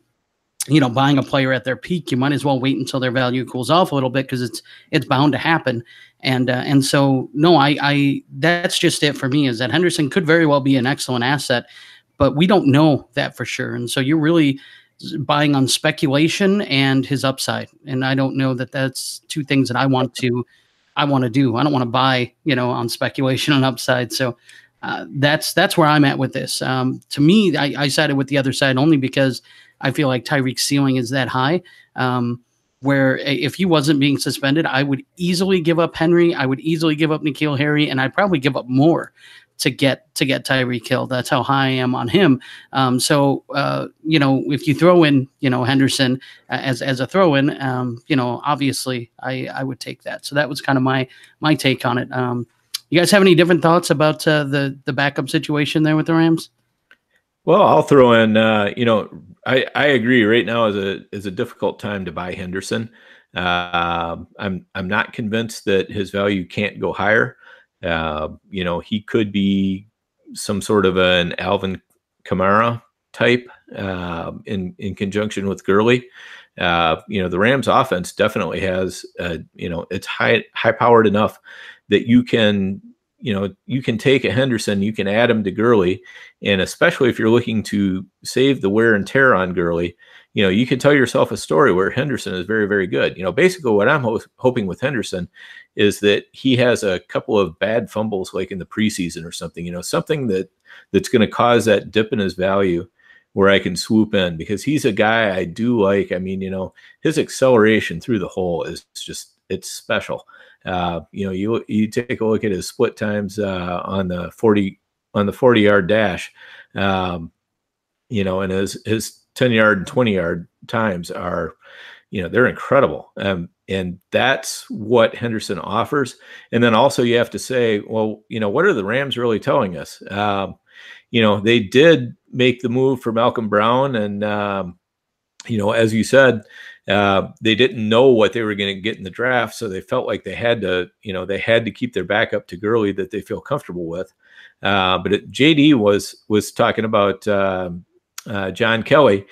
you know buying a player at their peak. You might as well wait until their value cools off a little bit because it's it's bound to happen. And uh, and so no, I I that's just it for me. Is that Henderson could very well be an excellent asset, but we don't know that for sure. And so you're really buying on speculation and his upside. And I don't know that that's two things that I want to I want to do. I don't want to buy, you know, on speculation and upside. So uh, that's that's where I'm at with this. Um, to me, I, I, sided with the other side only because I feel like Tyreek's ceiling is that high. Um, where if he wasn't being suspended, I would easily give up Henry. I would easily give up N'Keal Harry, and I'd probably give up more to get to get Tyreek Hill. That's how high I am on him. Um, so uh, you know, if you throw in you know Henderson as as a throw in, um, you know, obviously I I would take that. So that was kind of my my take on it. Um, you guys have any different thoughts about uh, the the backup situation there with the Rams? Well, I'll throw in. Uh, you know, I I agree. Right now is a is a difficult time to buy Henderson. Uh, I'm I'm not convinced that his value can't go higher. Uh, you know, he could be some sort of an Alvin Kamara type uh, in in conjunction with Gurley. Uh, you know, the Rams' offense definitely has, uh, you know, it's high high powered enough that you can, you know, you can take a Henderson, you can add him to Gurley, and especially if you're looking to save the wear and tear on Gurley, you know, you can tell yourself a story where Henderson is very, very good. You know, basically what I'm ho- hoping with Henderson is that he has a couple of bad fumbles like in the preseason or something, you know, something that that's going to cause that dip in his value where I can swoop in because he's a guy I do like. I mean, you know, his acceleration through the hole is just it's special. Uh, you know, you you take a look at his split times uh, on the 40 on the 40 yard dash. Um, you know, and his his 10 yard and 20 yard times are, you know, they're incredible. Um, and that's what Henderson offers. And then also you have to say, well, you know, what are the Rams really telling us? Um, you know, they did make the move for Malcolm Brown. And, um, you know, as you said, uh, they didn't know what they were going to get in the draft, so they felt like they had to, you know, they had to keep their backup to Gurley that they feel comfortable with. Uh, but it, JD was was talking about um, uh, John Kelly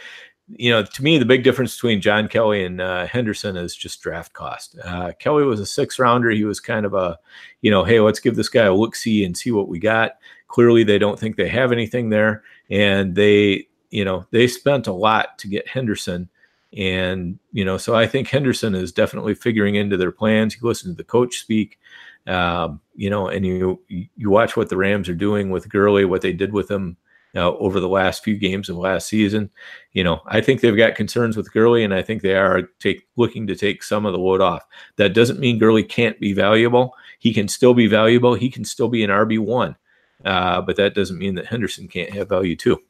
you know, to me, the big difference between John Kelly and uh, Henderson is just draft cost. Uh, Kelly was a six rounder. He was kind of a, you know, hey, let's give this guy a look see and see what we got. Clearly, they don't think they have anything there, and they, you know, they spent a lot to get Henderson. And, you know, so I think Henderson is definitely figuring into their plans. You listen to the coach speak, um, you know, and you you watch what the Rams are doing with Gurley, what they did with him uh, over the last few games of last season. You know, I think they've got concerns with Gurley, and I think they are take looking to take some of the load off. That doesn't mean Gurley can't be valuable. He can still be valuable. He can still be an RB one, uh, but that doesn't mean that Henderson can't have value too.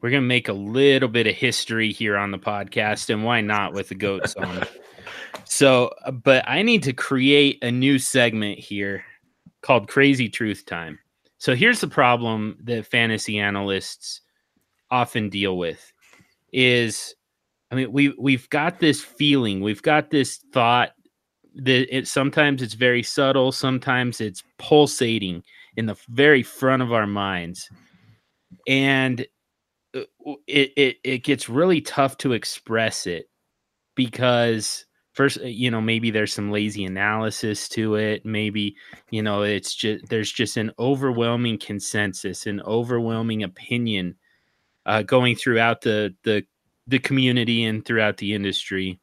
We're gonna make a little bit of history here on the podcast, and why not with the goat song? [laughs] so, but I need to create a new segment here called Crazy Truth Time. So here's the problem that fantasy analysts often deal with is I mean we we've got this feeling, we've got this thought that it sometimes it's very subtle, sometimes it's pulsating in the very front of our minds. And uh, it it it gets really tough to express it because first uh, you know maybe there's some lazy analysis to it maybe you know it's just there's just an overwhelming consensus an overwhelming opinion uh, going throughout the the the community and throughout the industry.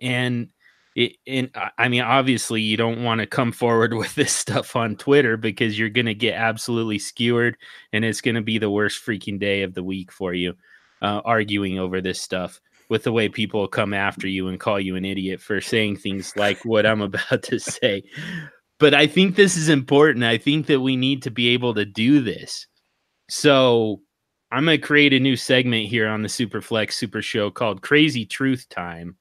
And it, and I mean, obviously, you don't want to come forward [laughs] with this stuff on Twitter because you're going to get absolutely skewered, and it's going to be the worst freaking day of the week for you, uh, arguing over this stuff with the way people come after you and call you an idiot for saying things like what I'm [laughs] about to say. But I think this is important. I think that we need to be able to do this. So I'm going to create a new segment here on the Superflex Super Show called Crazy Truth Time.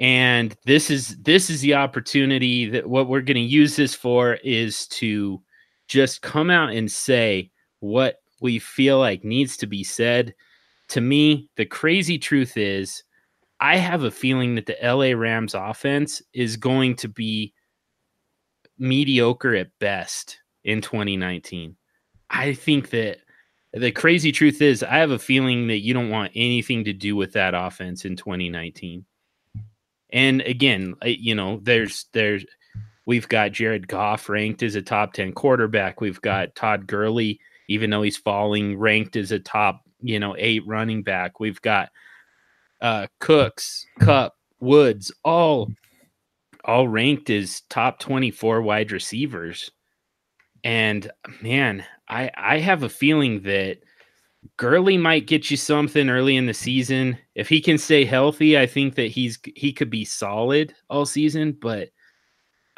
And this is this is the opportunity that what we're going to use this for is to just come out and say what we feel like needs to be said to me, the crazy truth is, I have a feeling that the LA Rams offense is going to be mediocre at best in 2019. I think that the crazy truth is, I have a feeling that you don't want anything to do with that offense in 2019. And again, you know, there's there's we've got Jared Goff ranked as a top 10 quarterback. We've got Todd Gurley, even though he's falling, ranked as a top you know, eight running back. We've got uh Cooks, Kupp, Woods, all all ranked as top 24 wide receivers. And man, I I have a feeling that Gurley might get you something early in the season. If he can stay healthy, I think that he's he could be solid all season, but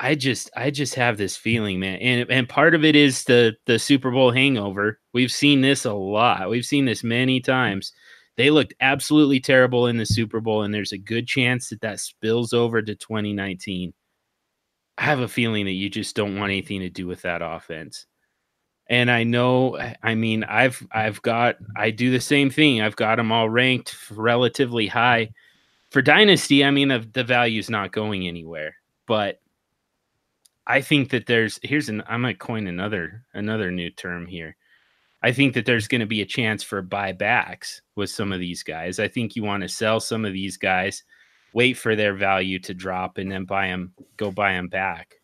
I just I just have this feeling, man. And and part of it is the the Super Bowl hangover. We've seen this a lot. We've seen this many mm-hmm. times. They looked absolutely terrible in the Super Bowl and there's a good chance that that spills over to 2019. I have a feeling that you just don't want anything to do with that offense. And I know I mean I've I've got I do the same thing. I've got them all ranked relatively high. For dynasty, I mean the, the value's not going anywhere. But I think that there's here's an I'm gonna coin another another new term here. I think that there's going to be a chance for buybacks with some of these guys. I think you want to sell some of these guys, wait for their value to drop, and then buy them, go buy them back.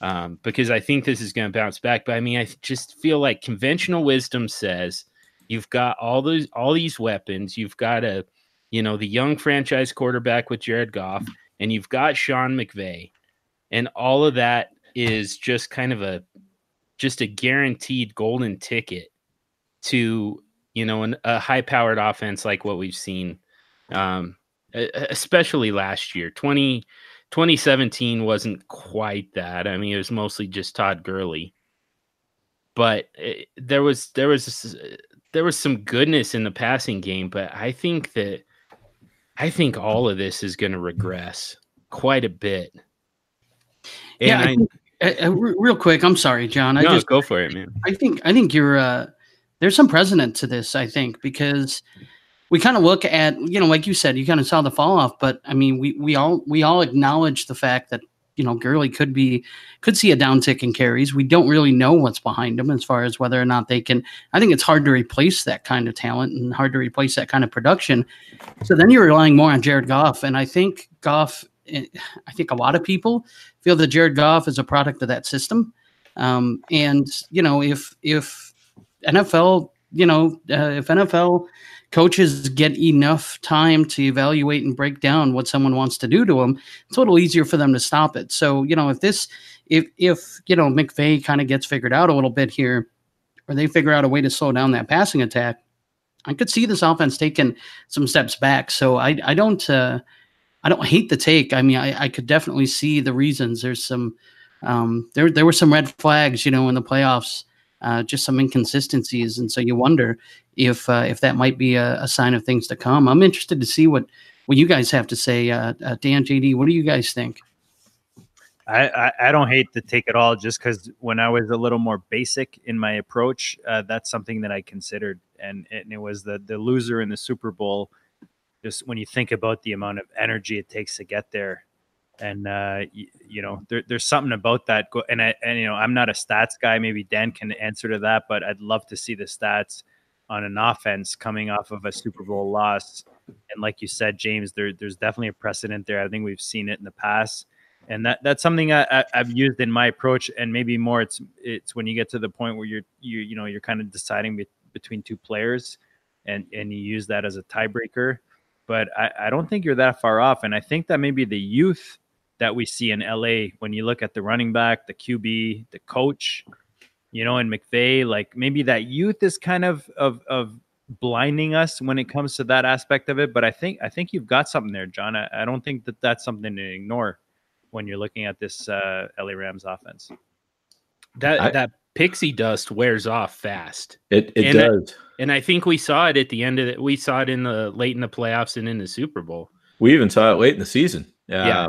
Um, because I think this is going to bounce back. But I mean, I just feel like conventional wisdom says you've got all those all these weapons. You've got a, you know, the young franchise quarterback with Jared Goff, and you've got Sean McVay, and all of that is just kind of a just a guaranteed golden ticket to you know an, a high powered offense like what we've seen um, especially last year. 20 2017 wasn't quite that. I mean it was mostly just todd gurley. But it, there was there was there was some goodness in the passing game but i think that i think all of this is going to regress quite a bit. And yeah, I, think, uh, uh real quick, I'm sorry, John. I no, just go for it, man. I think I think you're uh, there's some precedent to this. I think because we kind of look at you know, like you said, you kind of saw the fall off, but I mean, we we all we all acknowledge the fact that you know, Gurley could be could see a downtick in carries. We don't really know what's behind him as far as whether or not they can. I think it's hard to replace that kind of talent and hard to replace that kind of production. So then you're relying more on Jared Goff, and I think Goff. I think a lot of people feel that Jared Goff is a product of that system. Um, and you know, if if NFL, you know, uh, if NFL coaches get enough time to evaluate and break down what someone wants to do to them, it's a little easier for them to stop it. So, you know, if this, if if you know McVay kind of gets figured out a little bit here, or they figure out a way to slow down that passing attack, I could see this offense taking some steps back. So I I don't uh, I don't hate the take. I mean, I, I could definitely see the reasons. There's some um, there there were some red flags, you know, in the playoffs. Uh, just some inconsistencies, and so you wonder if uh, if that might be a, a sign of things to come. I'm interested to see what what you guys have to say. Uh, uh, Dan, JD, what do you guys think? I, I, I don't hate the take at all just because when I was a little more basic in my approach, uh, that's something that I considered. And, and it was the, the loser in the Super Bowl. Just when you think about the amount of energy it takes to get there. And, uh, you, you know, there, there's something about that. And, I, and, you know, I'm not a stats guy. Maybe Dan can answer to that, but I'd love to see the stats on an offense coming off of a Super Bowl loss. And like you said, James, there, there's definitely a precedent there. I think we've seen it in the past and that that's something I, have used in my approach and maybe more it's it's when you get to the point where you're you you know you're kind of deciding be, between two players and and you use that as a tiebreaker but I, I don't think you're that far off and i think that maybe the youth that we see in la when you look at the running back the qb the coach you know and mcvay like maybe that youth is kind of of of blinding us when it comes to that aspect of it but i think i think you've got something there john i, I don't think that that's something to ignore when you're looking at this uh, LA Rams offense. That I- that pixie dust wears off fast. It it And I- does. And I think we saw it at the end of it. We saw it in the late in the playoffs and in the Super Bowl. We even saw it late in the season. Um, Yeah.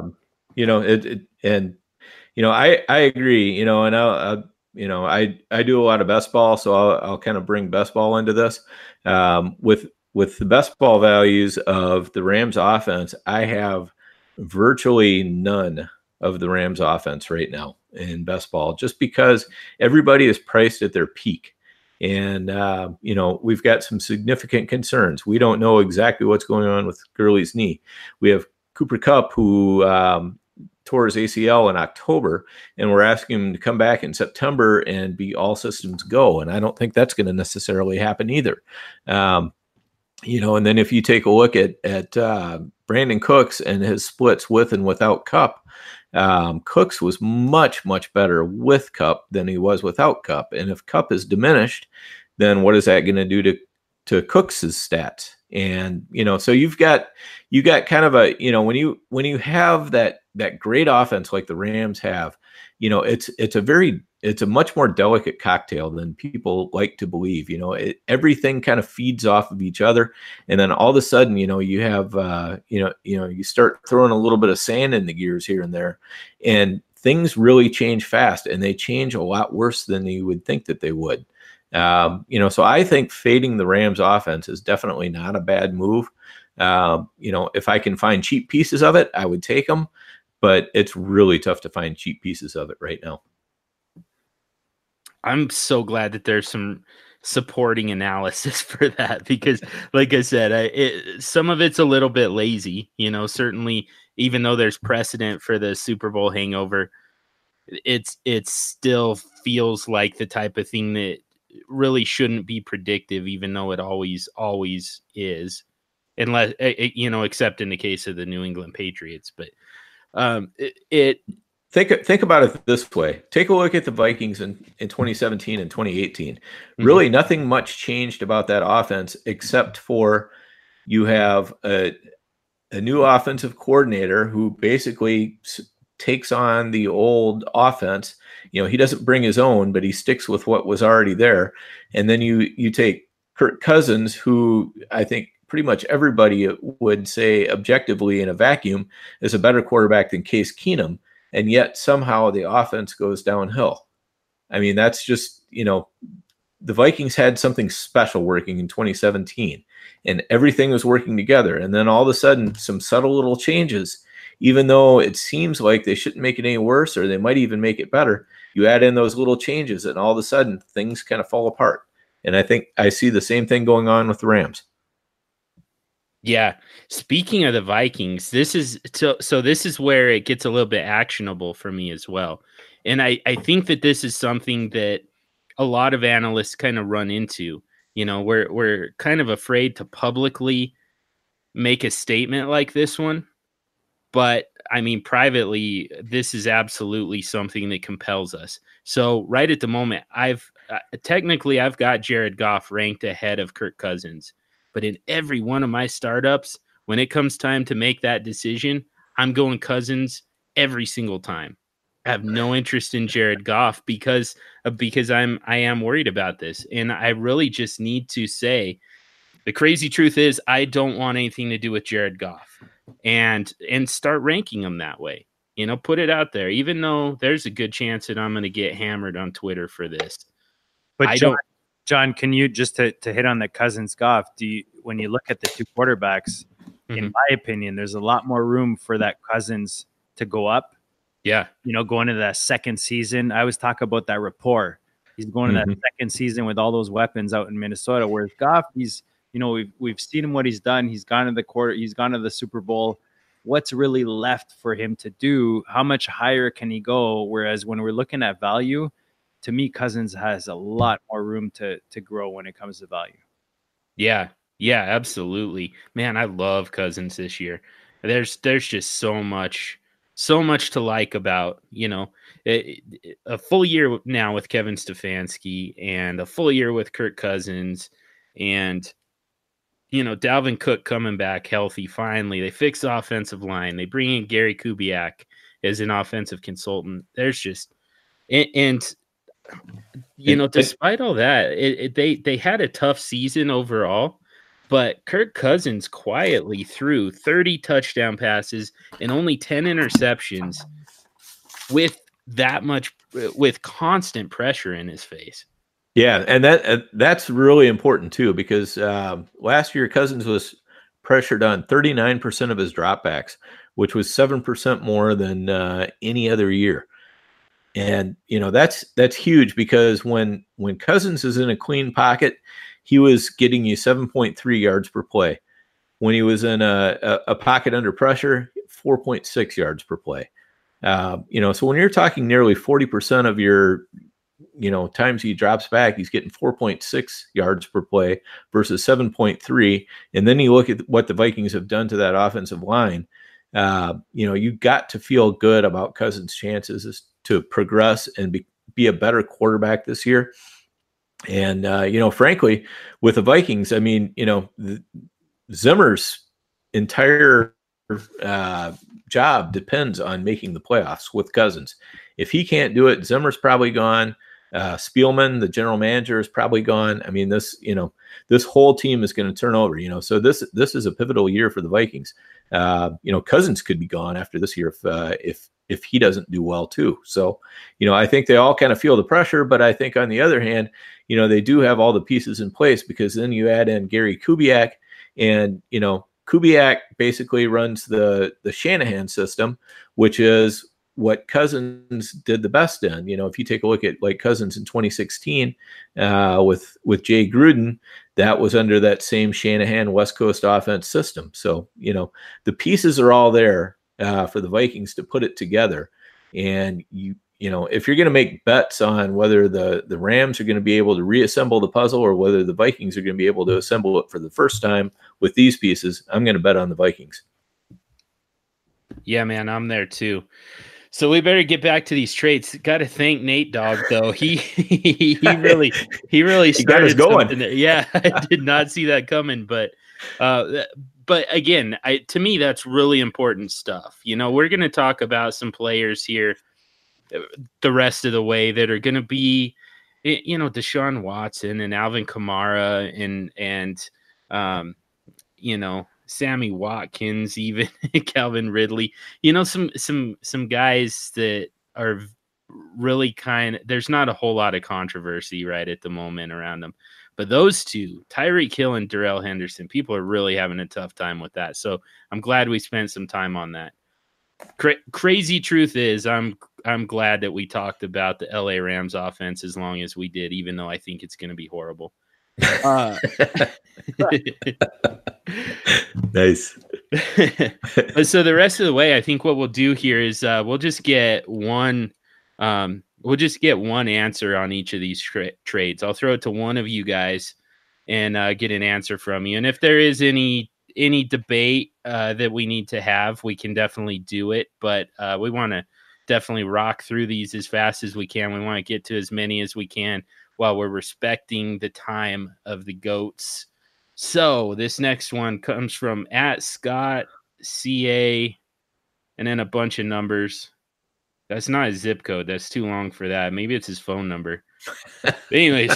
You know, it, it and you know, I I agree. You know, and I, I you know, I I do a lot of best ball, so I'll I'll kind of bring best ball into this. Um, with with the best ball values of the Rams offense, I have virtually none of the Rams offense right now in best ball, just because everybody is priced at their peak. And uh, you know we've got some significant concerns. We don't know exactly what's going on with Gurley's knee. We have Cooper Kupp who um, tore his ACL in October, and we're asking him to come back in September and be all systems go. And I don't think that's going to necessarily happen either. Um, you know, and then if you take a look at at uh, Brandin Cooks and his splits with and without Kupp, um, Cooks was much much better with Kupp than he was without Kupp. And if Kupp is diminished, then what is that going to do to to Cooks's stats? And you know, so you've got you got kind of a you know when you when you have that that great offense like the Rams have, you know, it's it's a very it's a much more delicate cocktail than people like to believe. You know, it, everything kind of feeds off of each other, and then all of a sudden, you know, you have uh, you know you know you start throwing a little bit of sand in the gears here and there, and things really change fast, and they change a lot worse than you would think that they would. Um, you know, so I think fading the Rams offense is definitely not a bad move. Um, you know, if I can find cheap pieces of it, I would take them, but it's really tough to find cheap pieces of it right now. I'm so glad that there's some supporting analysis [laughs] for that because, like I said, I, it, some of it's a little bit lazy. You know, certainly, even though there's precedent for the Super Bowl hangover, it's it still feels like the type of thing that really shouldn't be predictive, even though it always always is, unless eh, eh, you know, except in the case of the New England Patriots. But um, it, it Think think about it this way. Take a look at the Vikings in, in 2017 and 2018. Mm-hmm. Really, nothing much changed about that offense except for you have a, a new offensive coordinator who basically s- takes on the old offense. You know, he doesn't bring his own, but he sticks with what was already there. And then you you take Kirk Cousins, who I think pretty much everybody would say objectively in a vacuum is a better quarterback than Case Keenum and yet somehow the offense goes downhill. I mean, that's just, you know, the Vikings had something special working in 2017 and everything was working together. And then all of a sudden, some subtle little changes, even though it seems like they shouldn't make it any worse or they might even make it better, you add in those little changes and all of a sudden things kind of fall apart. And I think I see the same thing going on with the Rams. Yeah. Speaking of the Vikings, this is so so this is where it gets a little bit actionable for me as well. And I, I think that this is something that a lot of analysts kind of run into. You know, we're we're kind of afraid to publicly make a statement like this one. But I mean, privately, this is absolutely something that compels us. So, right at the moment, I've uh, technically I've got Jared Goff ranked ahead of Kirk Cousins, but in every one of my startups, when it comes time to make that decision, I'm going Cousins every single time. I have no interest in Jared Goff because because I'm I am worried about this, and I really just need to say the crazy truth is I don't want anything to do with Jared Goff, and and start ranking him that way. You know, put it out there, even though there's a good chance that I'm going to get hammered on Twitter for this. But I John, don't- John, can you just to, to hit on the Cousins Goff? Do you when you look at the two quarterbacks, in Mhm. my opinion, there's a lot more room for that Cousins to go up. Yeah, You know, going into that second season, I always talk about that rapport. He's going to that second season with all those weapons out in Minnesota. Whereas Goff, he's you know we've we've seen him what he's done. He's gone to the quarter. He's gone to the Super Bowl. What's really left for him to do? How much higher can he go? Whereas when we're looking at value, to me, Cousins has a lot more room to to grow when it comes to value. yeah, yeah, absolutely, man. I love Cousins this year. There's there's just so much so much to like about you know it, it- a full year now with Kevin Stefanski and a full year with Kirk Cousins and you know Dalvin Cook coming back healthy finally. They fix the offensive line. They bring in Gary Kubiak as an offensive consultant. There's just and, and you know despite all that, it, it, they they had a tough season overall. But Kirk Cousins quietly threw 30 touchdown passes and only 10 interceptions with that much with constant pressure in his face. Yeah, and that uh, that's really important too because um, last year Cousins was pressured on 39% of his dropbacks, which was 7% more than uh, any other year. And you know that's that's huge because when when Cousins is in a clean pocket, he was getting you 7.3 yards per play. When he was in a, a, a pocket under pressure, 4.6 yards per play. Uh, you know, so when you're talking nearly 40% of your you know, times he drops back, he's getting 4.6 yards per play versus 7.3. And then you look at what the Vikings have done to that offensive line. Uh, you know, you got to feel good about Cousins' chances to progress and be, be a better quarterback this year. And, uh, you know, frankly, with the Vikings, I mean, you know, Zimmer's entire uh, job depends on making the playoffs with Cousins. If he can't do it, Zimmer's probably gone. Uh, Spielman, the general manager, is probably gone. I mean, this you know, this whole team is going to turn over. You know, so this this is a pivotal year for the Vikings. Uh, you know, Cousins could be gone after this year if uh, if if he doesn't do well too. So, you know, I think they all kind of feel the pressure, but I think on the other hand, you know, they do have all the pieces in place because then you add in Gary Kubiak, and you know, Kubiak basically runs the the Shanahan system, which is what Cousins did the best in. You know, if you take a look at like Cousins in 2016 uh, with with Jay Gruden, that was under that same Shanahan West Coast offense system. So you know, the pieces are all there uh, for the Vikings to put it together. And you you know, if you're going to make bets on whether the the Rams are going to be able to reassemble the puzzle or whether the Vikings are going to be able to assemble it for the first time with these pieces, I'm going to bet on the Vikings. Yeah, man, I'm there too. So we better get back to these traits. Got to thank Nate Dog though. He [laughs] he really he really [laughs] He got us going. there. Yeah, [laughs] I did not see that coming, but uh but again, I to me that's really important stuff. You know, we're going to talk about some players here uh, the rest of the way that are going to be you know, Deshaun Watson and Alvin Kamara and and um you know, Sammy Watkins, [laughs] even Calvin Ridley. You know, some some some guys that are really kind. There's not a whole lot of controversy right at the moment around them, but those two, Tyreek Hill and Darrell Henderson, people are really having a tough time with that. So I'm glad we spent some time on that. Cra- crazy truth is, I'm I'm glad that we talked about the LA Rams offense as long as we did, even though I think it's going to be horrible. Uh, [laughs] nice. [laughs] but so the rest of the way, I think what we'll do here is uh, we'll just get one. Um, we'll just get one answer on each of these tra- trades. I'll throw it to one of you guys and uh, get an answer from you. And if there is any any debate uh, that we need to have, we can definitely do it. But uh, we want to definitely rock through these as fast as we can. We want to get to as many as we can while we're respecting the time of the goats. So this next one comes from at Scott CA and then a bunch of numbers. That's not his zip code. That's too long for that. Maybe it's his phone number. [laughs] [laughs] But anyways,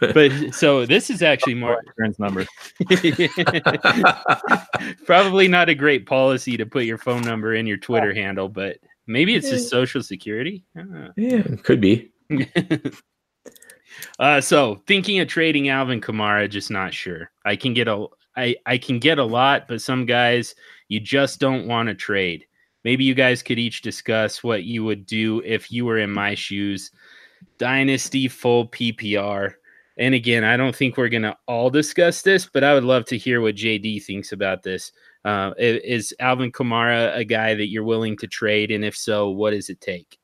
but so this is actually more Insurance number. [laughs] probably not a great policy to put your phone number in your Twitter handle, but maybe it's his social security. Yeah, could be. uh, so thinking of trading Alvin Kamara, just not sure. I can get a I, I can get a lot, but some guys you just don't want to trade. Maybe you guys could each discuss what you would do if you were in my shoes. Dynasty full PPR. And again, I don't think we're gonna all discuss this, but I would love to hear what JD thinks about this. Uh, is Alvin Kamara a guy that you're willing to trade? And if so, what does it take?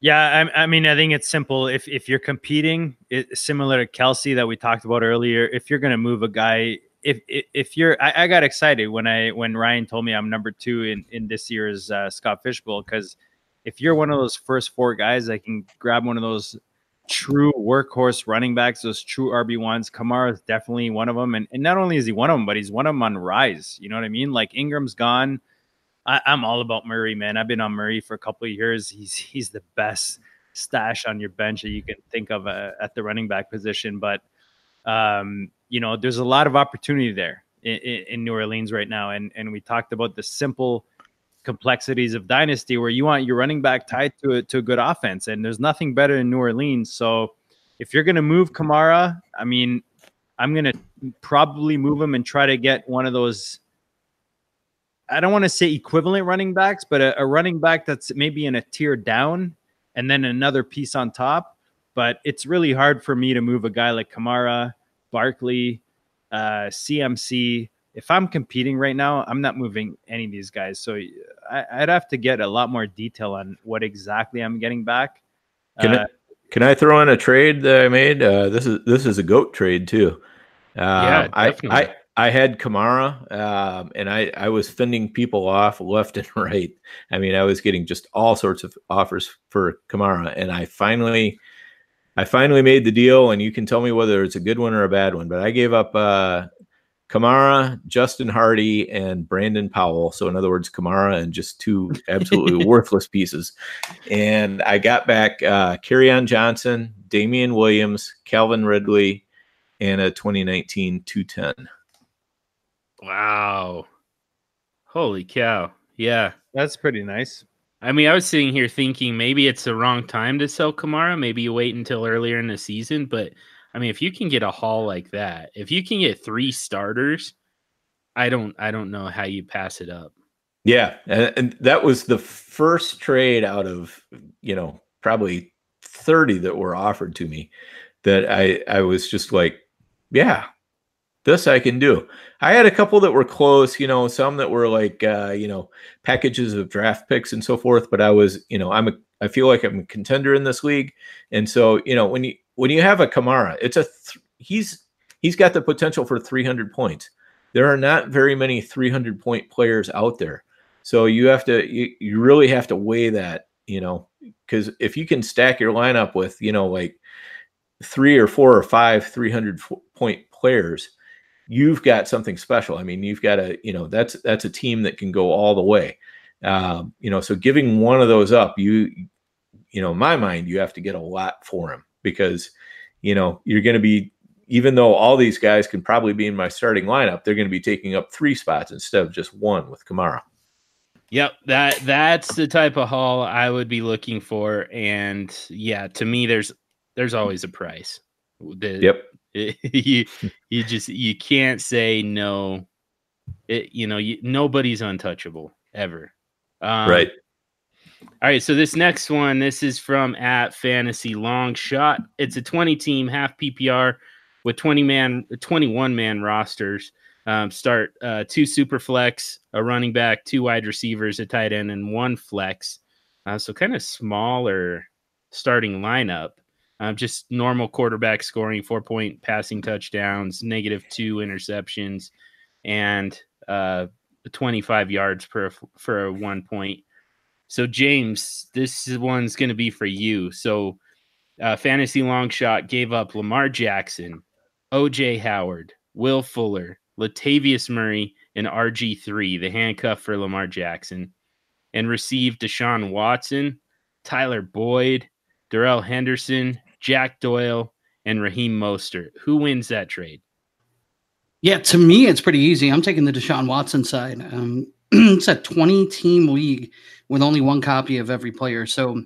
Yeah, I, I mean, I think it's simple. If if you're competing, it, similar to Kelce that we talked about earlier, if you're going to move a guy, if if, you're, I, I got excited when I when Ryan told me I'm number two in in this year's uh, Scott Fish Bowl because if you're one of those first four guys that can grab one of those true workhorse running backs, those true RB ones, Kamara is definitely one of them. And and not only is he one of them, but he's one of them on rise. You know what I mean? Like Ingram's gone. I, I'm all about Murray, man. I've been on Murray for a couple of years. He's he's the best stash on your bench that you can think of uh, at the running back position. But um, you know, there's a lot of opportunity there in, in, New Orleans right now, and and we talked about the simple complexities of dynasty where you want your running back tied to a, to a good offense, and there's nothing better in New Orleans. So if you're going to move Kamara, I mean, I'm going to probably move him and try to get one of those. I don't want to say equivalent running backs, but a, a running back that's maybe in a tier down and then another piece on top. But it's really hard for me to move a guy like Kamara, Barkley, uh, CMC. If I'm competing right now, I'm not moving any of these guys. So I, I'd have to get a lot more detail on what exactly I'm getting back. Can Uh, I, can I throw in a trade that I made? Uh, this is this is a goat trade too. Yeah, Um, I. I I had Kamara, um, and I I was fending people off [laughs] left and right. I mean, I was getting just all sorts of offers for Kamara, and I finally I finally made the deal. And you can tell me whether it's a good one or a bad one. But I gave up uh, Kamara, Justin Hardy, and Brandon Powell. So in other words, Kamara and just two absolutely [laughs] worthless pieces. And I got back uh, on Johnson, Damien Williams, Calvin Ridley, and a 2019 210. Wow. Holy cow. Yeah. that's pretty nice. I mean, I was sitting here thinking maybe it's the wrong time to sell Kamara. Maybe you wait until earlier in the season. But I mean, if you can get a haul like that, if you can get three starters, I don't, I don't know how you pass it up. Yeah, and, and that was the first trade out of you know probably 30 that were offered to me that I I was just like, yeah, this I can do. I had a couple that were close, you know, some that were like uh, you know packages of draft picks and so forth. But I was, you know, I'm a I feel like I'm a contender in this league, and so you know when you when you have a Kamara, it's a th- he's he's got the potential for 300 points. There are not very many 300 point players out there. So you have to you, you really have to weigh that, you know, because if you can stack your lineup with, you know, like three or four or five 300 f- point players, you've got something special. I mean, you've got a, you know, that's that's a team that can go all the way. Um, you know, so giving one of those up, you, you know, in my mind, you have to get a lot for him because, you know, you're going to be, even though all these guys can probably be in my starting lineup, they're going to be taking up three spots instead of just one with Kamara. Yep, that that's the type of haul I would be looking for. And yeah, to me, there's there's always a price. The, Yep. [laughs] you you just you can't say no. It, you know, you, nobody's untouchable ever. Um, right. All right, so this next one, this is from at Fantasy Long Shot. It's a 20 team half PPR with 20 man, 21 man rosters. Um, start uh, two super flex, a running back, two wide receivers, a tight end, and one flex. Uh, so kind of smaller starting lineup. Um, just normal quarterback scoring, four point passing touchdowns, negative two interceptions, and uh, 25 yards per for one point so James, this one's going to be for you. So uh, fantasy long shot gave up Lamar Jackson, OJ Howard, Will Fuller, Latavius Murray, and RG3, the handcuff for Lamar Jackson, and received Deshaun Watson, Tyler Boyd, Darrell Henderson, Jack Doyle, and Raheem Mostert. Who wins that trade? Yeah, to me, it's pretty easy. I'm taking the Deshaun Watson side. Um, [clears throat] it's a 20 team league with only one copy of every player. So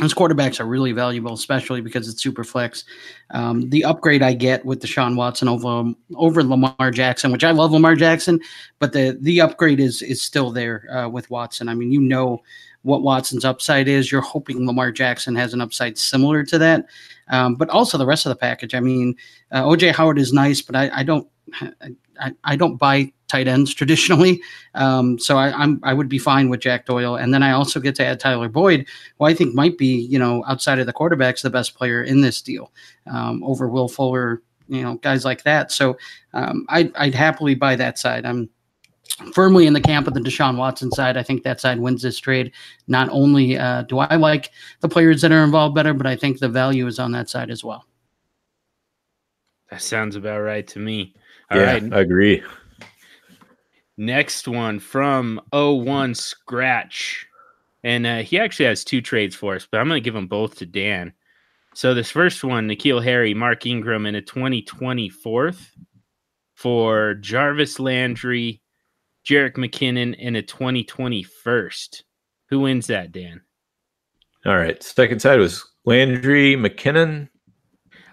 those quarterbacks are really valuable, especially because it's super flex. Um, the upgrade I get with Deshaun Watson over over Lamar Jackson, which I love Lamar Jackson, but the the upgrade is is still there uh, with Watson. I mean, you know what Watson's upside is. You're hoping Lamar Jackson has an upside similar to that, um, but also the rest of the package. I mean, uh, OJ Howard is nice, but I, I don't I, I don't buy tight ends traditionally. Um, so I, I'm I would be fine with Jack Doyle, and then I also get to add Tyler Boyd, who I think might be you know outside of the quarterbacks the best player in this deal um, over Will Fuller, you know guys like that. So um, I'd, I'd happily buy that side. I'm firmly in the camp of the Deshaun Watson side. I think that side wins this trade. Not only uh, do I like the players that are involved better, but I think the value is on that side as well. That sounds about right to me. All yeah, right. I agree. Next one from 01 Scratch. And uh, he actually has two trades for us, but I'm going to give them both to Dan. So this first one, N'Keal Harry, Mark Ingram in a 2024th for Jarvis Landry, Jerick McKinnon in a 2021st. Who wins that, Dan? All right. Second side was Landry, McKinnon,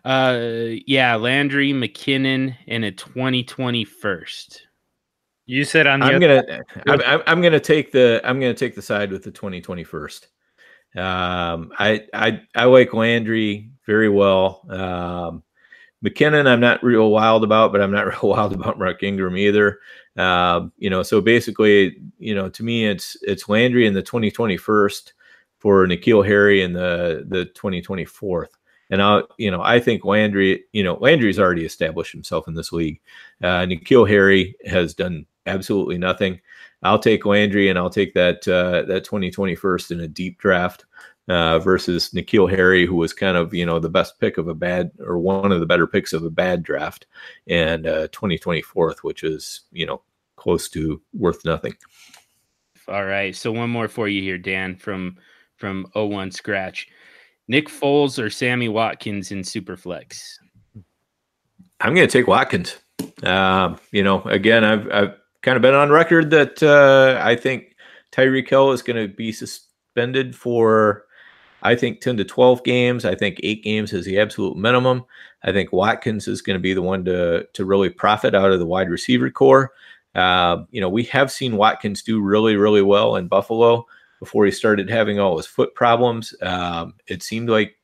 uh, yeah, Landry, McKinnon, and a 2020 first. You said on the I'm gonna I'm, I'm gonna take the I'm gonna take the side with the 2020 first. Um, I I I like Landry very well. Um, McKinnon, I'm not real wild about, but I'm not [laughs] real wild about Mark Ingram either. Um, you know, so basically, you know, to me, it's it's Landry in the 2021st for N'Keal Harry in the the 2024th. And I, you know, I think Landry, you know, Landry's already established himself in this league. Uh, N'Keal Harry has done absolutely nothing. I'll take Landry and I'll take that uh, that 2021st in a deep draft uh, versus N'Keal Harry, who was kind of you know the best pick of a bad or one of the better picks of a bad draft, and uh, 2024th, which is you know close to worth nothing. All right, so one more for you here, Dan from from 01 Scratch. Nick Foles or Sammy Watkins in Superflex? I'm going to take Watkins. Uh, you know, again, I've, I've kind of been on record that uh, I think Tyreek Hill is going to be suspended for, I think, 10 to 12 games. I think eight games is the absolute minimum. I think Watkins is going to be the one to, to really profit out of the wide receiver corps. Uh, you know, we have seen Watkins do really, really well in Buffalo before he started having all his foot problems. Um, it seemed like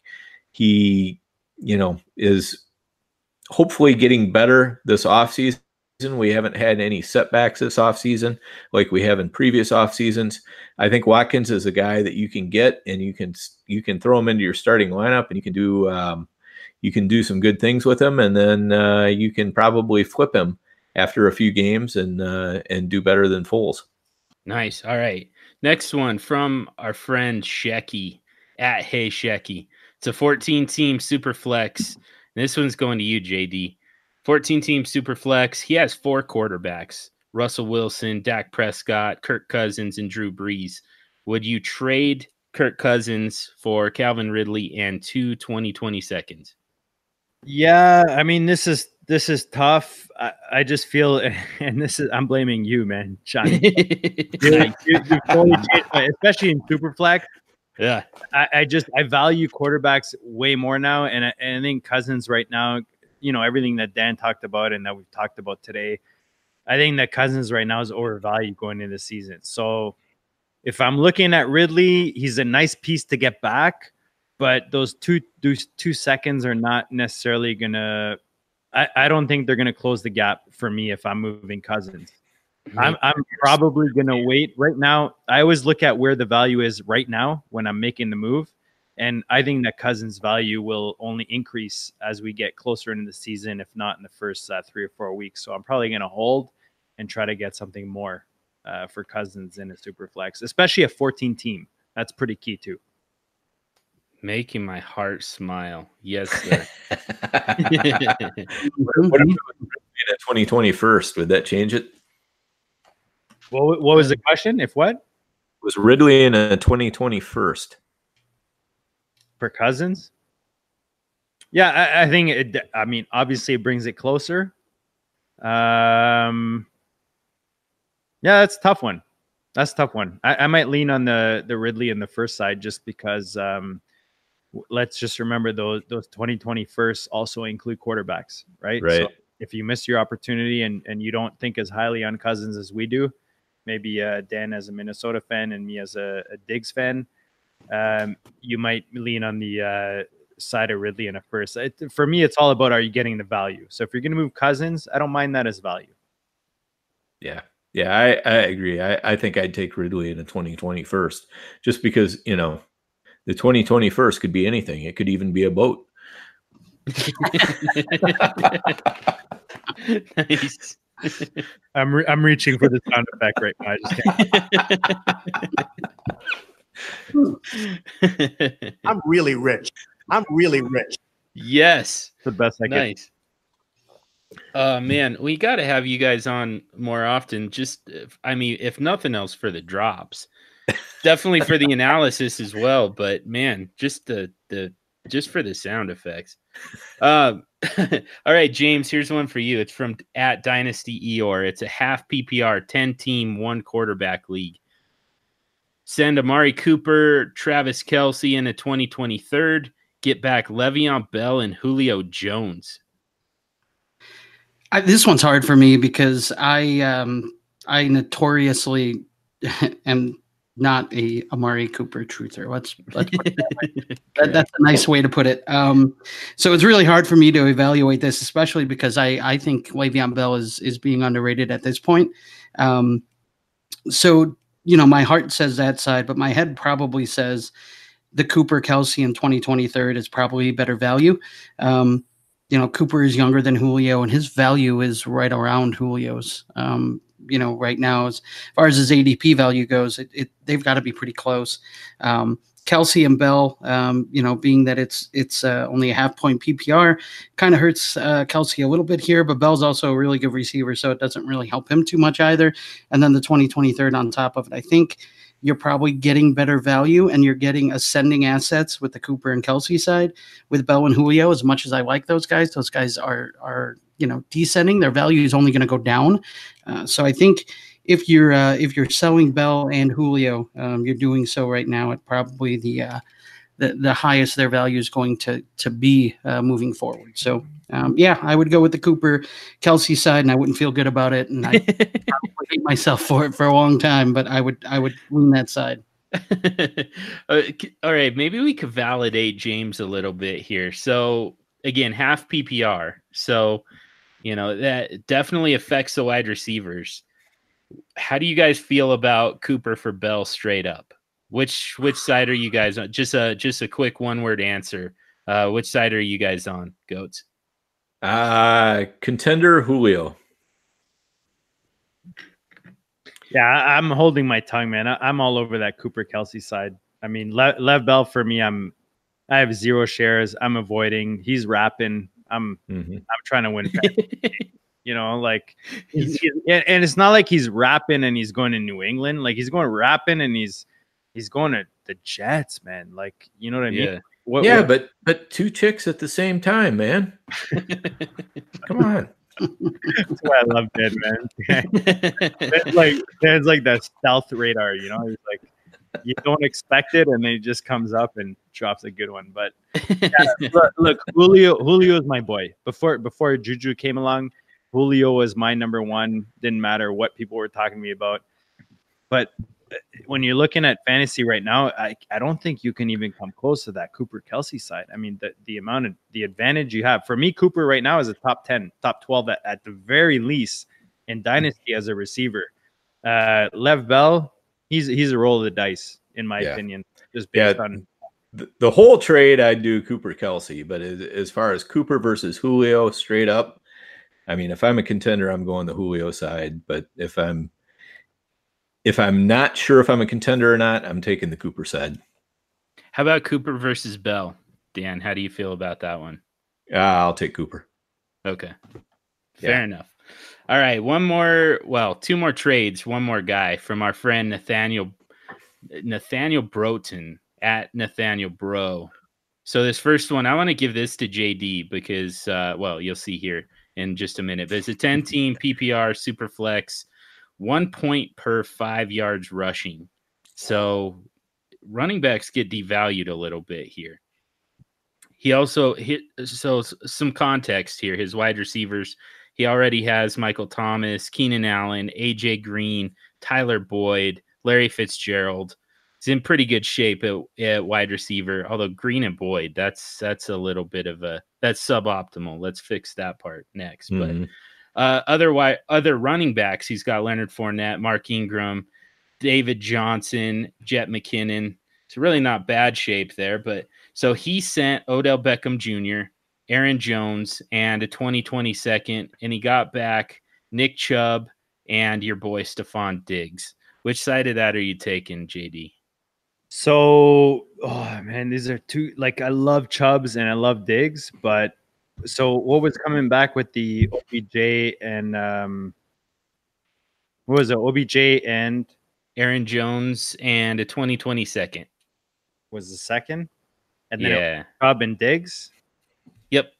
he, you know, is hopefully getting better this offseason. We haven't had any setbacks this offseason like we have in previous off seasons. I think Watkins is a guy that you can get and you can you can throw him into your starting lineup and you can do um, you can do some good things with him and then uh, you can probably flip him after a few games and uh, and do better than Foles. Nice. All right. Next one from our friend Shecky at Hey Shecky. It's a 14 team super flex. This one's going to you, JD. 14 team super flex. He has four quarterbacks Russell Wilson, Dak Prescott, Kirk Cousins, and Drew Brees. Would you trade Kirk Cousins for Calvin Ridley and two 2020 seconds? Yeah, I mean this is this is tough. I, I, just feel, [laughs] and this is I'm blaming you, man, John. you, you, totally especially in Superflex. Yeah, I, I, just I value quarterbacks way more now, and I, and I think Cousins right now, you know, everything that Dan talked about and that we've talked about today, I think that Cousins right now is overvalued going into the season. So if I'm looking at Ridley, he's a nice piece to get back, but those two those two seconds are not necessarily gonna. I, I don't think they're gonna close the gap for me if I'm moving Cousins. I'm I'm probably gonna wait right now. I always look at where the value is right now when I'm making the move, and I think that Cousins' value will only increase as we get closer into the season, if not in the first uh, three or four weeks. So I'm probably gonna hold and try to get something more uh, for Cousins in a super flex, especially a 14 team. That's pretty key too. Making my heart smile. Yes, [laughs] sir. [laughs] What if it was in 2020 first? Would that change it? What, what was the question? If what Was Ridley in a 2020 first? For Cousins? Yeah, I, I think it. I mean, obviously, it brings it closer. Um, yeah, that's a tough one. That's a tough one. I, I might lean on the the Ridley in the first side just because. Um, let's just remember those those 2020 firsts also include quarterbacks, right? Right. So if you miss your opportunity and and you don't think as highly on Cousins as we do, maybe uh, Dan as a Minnesota fan and me as a, a Diggs fan, um, you might lean on the uh, side of Ridley in a first. It, for me, it's all about are you getting the value. So if you're going to move Cousins, I don't mind that as value. Yeah. Yeah, I, I agree. I, I think I'd take Ridley in a 2020 first, just because, you know, the 2020 first could be anything. It could even be a boat. [laughs] nice. I'm re- I'm reaching for the sound effect right now. I just can't. [laughs] [laughs] I'm really rich. I'm really rich. yes. It's the best I can. Nice. Uh man, we got to have you guys on more often. Just, if- I mean, if nothing else, for the drops, definitely for the [laughs] analysis as well. But man, just the the just for the sound effects. Um, [laughs] all right, James. Here's one for you. It's from at Dynasty Eor. It's a half PPR, ten team, one quarterback league. Send Amari Cooper, Travis Kelce in a 2023rd. Get back Le'Veon Bell and Julio Jones. I, this one's hard for me because I um, I notoriously [laughs] am not a Amari Cooper truther. Let's let's that. [laughs] That- that's a nice way to put it. Um, so it's really hard for me to evaluate this, especially because I I think Le'Veon Bell is is being underrated at this point. Um, so you know, my heart says that side, but my head probably says the Cooper Kelce in 2023 is probably better value. Um, you know, Cooper is younger than Julio, and his value is right around Julio's. Um, you know, right now, as far as his ADP value goes, it, it they've got to be pretty close. Um, Kelce and Bell, um, you know, being that it's it's uh, only a half point PPR, kind of hurts uh, Kelce a little bit here. But Bell's also a really good receiver, so it doesn't really help him too much either. And then the 2023rd on top of it, I think you're probably getting better value and you're getting ascending assets with the Cooper and Kelce side with Bell and Julio. As much as I like those guys, those guys are are you know descending. Their value is only going to go down. Uh, so I think if you're uh, if you're selling Bell and Julio, um, you're doing so right now at probably the uh, the, the highest their value is going to to be uh, moving forward. So um, yeah, I would go with the Cooper Kelce side, and I wouldn't feel good about it, and I [laughs] hate myself for it for a long time. But I would I would lean that side. [laughs] Uh, all right, maybe we could validate James a little bit here. So again, half PPR. So you know that definitely affects the wide receivers. How do you guys feel about Cooper for Bell straight up? Which which side are you guys on? Just a just a quick one word answer. Uh, which side are you guys on, goats? Uh contender Julio. Yeah, I- I'm holding my tongue, man. I, I'm all over that Cooper Kelce side. I mean, Le- Lev Bell for me, I'm I have zero shares. I'm avoiding. He's rapping. I'm Mhm. I'm trying to win. [laughs] you know, like he's, [laughs] he's- and, and it's not like he's rapping and he's going to New England. Like he's going rapping and he's he's going to the Jets, man. Like you know what I mean? Yeah. What, yeah, what- but but two chicks at the same time, man. [laughs] Come on. that's why I love Dead Man. It's [laughs] like there's like that stealth radar, you know. He's like you don't expect it, and then he just comes up and drops a good one. But look, look, Julio, Julio is my boy. Before before Juju came along, Julio was my number one. Didn't matter what people were talking to me about. But when you're looking at fantasy right now, I, I don't think you can even come close to that Cooper Kelce side. I mean, the, the amount of the advantage you have for me, Cooper right now is a top 10, top 12 at, at the very least in Dynasty as a receiver. Uh, Lev Bell, he's he's a roll of the dice, in my Yeah. opinion, just based Yeah. on the, the whole trade I'd do Cooper Kelce, but as, as far as Cooper versus Julio straight up, I mean, if I'm a contender, I'm going the Julio side. But if I'm if I'm not sure if I'm a contender or not, I'm taking the Cooper side. How about Cooper versus Bell? Dan, how do you feel about that one? Uh, I'll take Cooper. Okay. Yeah. Fair enough. All right, one more, well, two more trades, one more guy from our friend Nathaniel Nathaniel Broughton at Nathaniel Bro. So this first one, I want to give this to JD because uh well, you'll see here in just a minute. But it's a 10 team PPR super flex, one point per five yards rushing. So running backs get devalued a little bit here. He also hit so some context here. His wide receivers, he already has Michael Thomas, Keenan Allen, AJ Green, Tyler Boyd, Larry Fitzgerald. He's in pretty good shape at, at wide receiver. Although Green and Boyd, that's that's a little bit of a that's suboptimal. Let's fix that part next. But Mhm. uh, otherwise, other running backs, he's got Leonard Fournette, Mark Ingram, David Johnson, Jet McKinnon. It's really not bad shape there, but so he sent Odell Beckham Jr., Aaron Jones, and a 2020 second, and he got back Nick Chubb and your boy Stefon Diggs. Which side of that are you taking, JD? So, oh man, these are two. Like, I love Chubbs and I love Diggs, but so what was coming back with the OBJ and um, what was it? OBJ and Aaron Jones and a 2020 second. was the second, and then Yeah. Chubb and Diggs. Yep.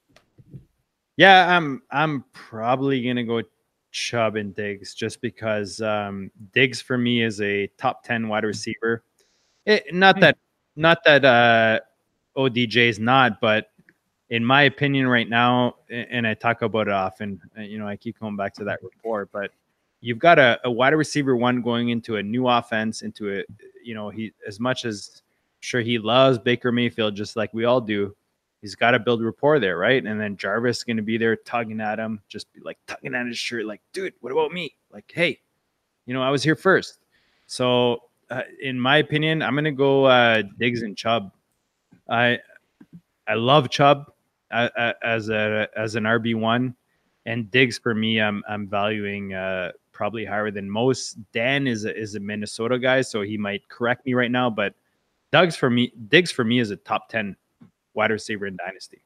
Yeah, I'm I'm probably gonna go Chubb and Diggs just because um, Diggs for me is a top ten wide receiver. It, not that not that uh, OBJ is not, but in my opinion, right now, and I talk about it often. uh, You know, I keep going back to that report, but you've got a, a wide receiver one going into a new offense, into a you know he as much as sure he loves Baker Mayfield just like we all do he's got to build rapport there, right? And then Jarvis is going to be there tugging at him, just be like tugging at his shirt, like, dude, what about me? Like, hey, you know, I was here first. So, uh, in my opinion, I'm to go uh, Diggs and Chubb. I I love Chubb uh, uh, as a as an RB one, and Diggs for me, I'm I'm valuing uh, probably higher than most. Dan is a, is a Minnesota guy, so he might correct me right now, but Doug's for me, Diggs for me is a top ten wide receiver in Dynasty.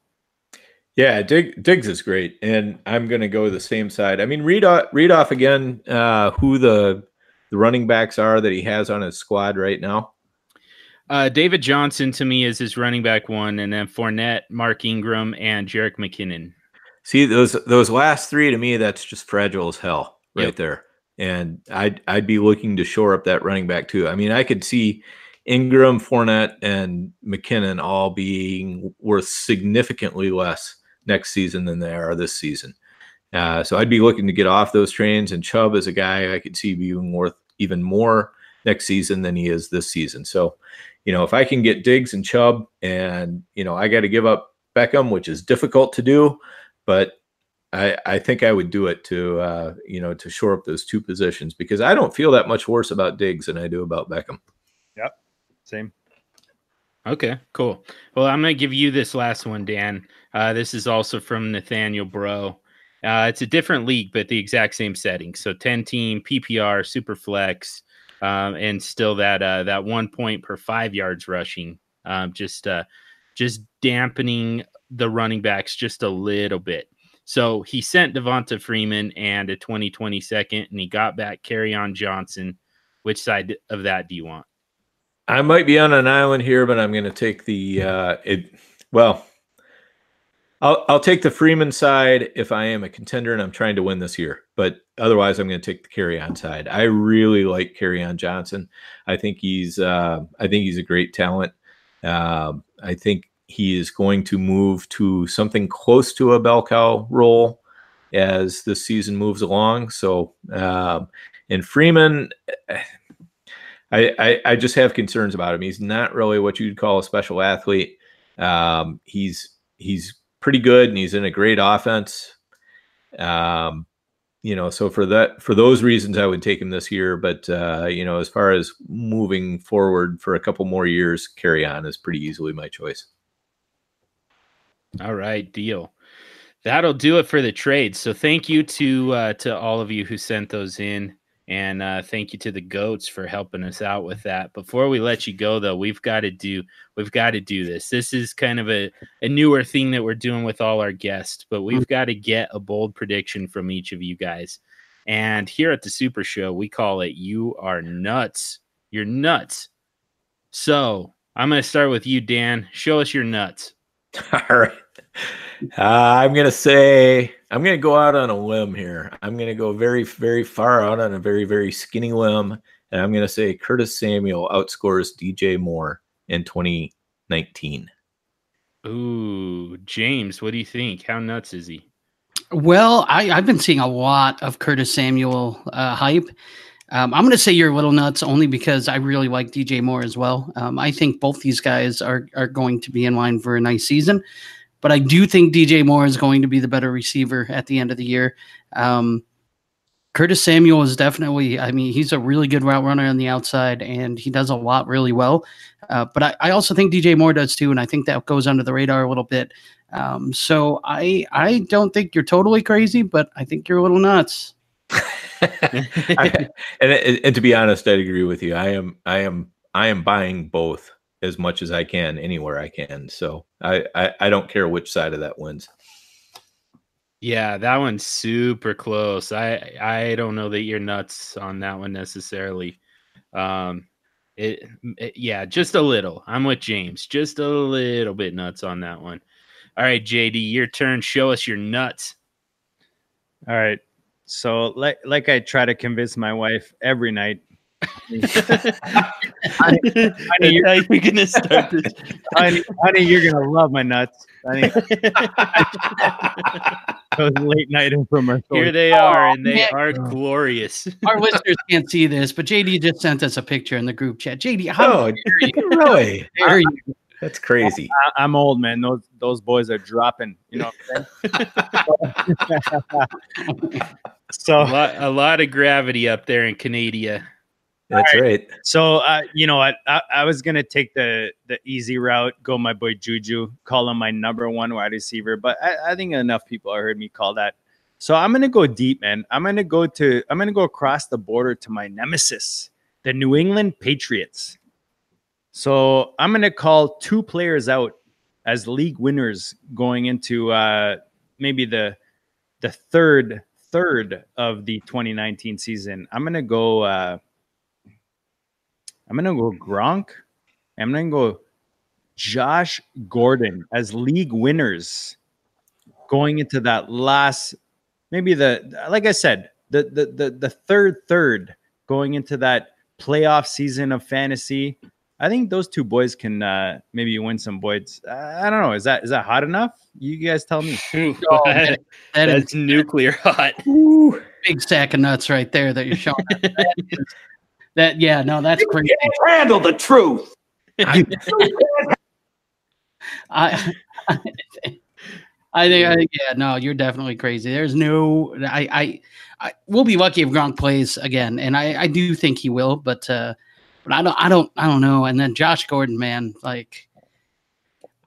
Yeah, Dig, Diggs is great, and I'm going to go the same side. I mean, read off, read off again uh, who the the running backs are that he has on his squad right now. Uh, David Johnson to me is his running back one, and then Fournette, Mark Ingram, and Jerick McKinnon. See those those last three to me, that's just fragile as hell right Yep. there. And I'd I'd be looking to shore up that running back too. I mean, I could see Ingram, Fournette, and McKinnon all being worth significantly less next season than they are this season. Uh, so I'd be looking to get off those trains. And Chubb is a guy I could see being worth even more next season than he is this season. So, you know, if I can get Diggs and Chubb, and you know, I got to give up Beckham, which is difficult to do, but I, I think I would do it to uh, you know to shore up those two positions because I don't feel that much worse about Diggs than I do about Beckham. Yep, same. Okay, cool. Well, I'm going to give you this last one, Dan. Uh, this is also from Nathaniel Bro. Uh, it's a different league, but the exact same setting. So 10 team PPR, super flex, um, and still that uh, that one point per five yards rushing. Um, just uh, just dampening the running backs just a little bit. So he sent Devonta Freeman and a 2020 second, and he got back Kerryon Johnson. Which side of that do you want? I might be on an island here, but I'm going to take the uh, it. Well, I'll I'll take the Freeman side if I am a contender and I'm trying to win this year. But otherwise, I'm going to take the Kerryon side. I really like Kerryon Johnson. I think he's uh, I think he's a great talent. Um I think he is going to move to something close to a bell cow role as the season moves along. So, um, and Freeman, [sighs] I, I, I just have concerns about him. He's not really what you'd call a special athlete. Um, he's he's pretty good and he's in a great offense. Um, you know, so for that for those reasons, I would take him this year. But uh, you know, as far as moving forward for a couple more years, Kerryon is pretty easily my choice. All right, deal. That'll do it for the trade. So thank you to uh, to all of you who sent those in. And uh, thank you to the goats for helping us out with that. Before we let you go, though, we've got to do we've got to do this. This is kind of a, a newer thing that we're doing with all our guests, but we've got to get a bold prediction from each of you guys. And here at the Super Show, we call it "You Are Nuts." You're nuts. So I'm going to start with you, Dan. Show us your nuts. [laughs] All right. Uh, I'm gonna say I'm gonna go out on a limb here. I'm gonna go very, very far out on a very, very skinny limb, and I'm gonna say Curtis Samuel outscores DJ Moore in 2019. Ooh, James, what do you think? How nuts is he? Well, I, have been seeing a lot of Curtis Samuel uh, hype. Um, I'm going to say you're a little nuts only because I really like DJ Moore as well. Um, I think both these guys are are going to be in line for a nice season. But I do think DJ Moore is going to be the better receiver at the end of the year. Um, Curtis Samuel is definitely, I mean, he's a really good route runner on the outside and he does a lot really well. Uh, but I, I, also think DJ Moore does too. And I think that goes under the radar a little bit. Um, so I, I don't think you're totally crazy, but I think you're a little nuts. [laughs] I, and, and to be honest, I'd agree with you. I am, I am, I am buying both as much as I can anywhere I can. So I, I, I don't care which side of that wins. Yeah, that one's super close. I I don't know that you're nuts on that one necessarily. Um, it, it, yeah, just a little. I'm with James. Just a little bit nuts on that one. All right, JD, your turn. Show us your nuts. All right. So like like I try to convince my wife every night, honey, honey, you're, you're gonna start this. honey, honey, you're gonna love my nuts. Honey. [laughs] Those late night infomercials. Here they are, and they are glorious. Our listeners can't see this, but JD just sent us a picture in the group chat. JD, how oh, you? [laughs] really? Are you? That's crazy. I, am old, man. Those those boys are dropping. You know. [laughs] so a lot, a lot of gravity up there in Canada. That's right. right. So, uh, you know what? I, I, was gonna take the the easy route, go my boy Juju, call him my number one wide receiver, but I, I think enough people have heard me call that. So I'm gonna go deep, man. I'm gonna go to I'm gonna go across the border to my nemesis, the New England Patriots. So I'm gonna call two players out as league winners going into uh, maybe the the third third of the 2019 season. I'm gonna go. Uh, I'm gonna go Gronk. I'm gonna go Josh Gordon as league winners going into that last, maybe the like I said, the the the, the third third going into that playoff season of fantasy. I think those two boys can uh, maybe win some boys. I don't know. Is that is that hot enough? You guys tell me. oh, [laughs] [laughs] that, that's nuclear hot. Ooh, [laughs] big sack of nuts right there that you're showing. That yeah, no, that's you crazy. handle the truth. [laughs] I, [laughs] I, I think, I think, yeah, no, you're definitely crazy. There's no, I, I, I we'll be lucky if Gronk plays again, and I, I do think he will, but, uh, but I don't, I don't, I don't know. And then Josh Gordon, man, like,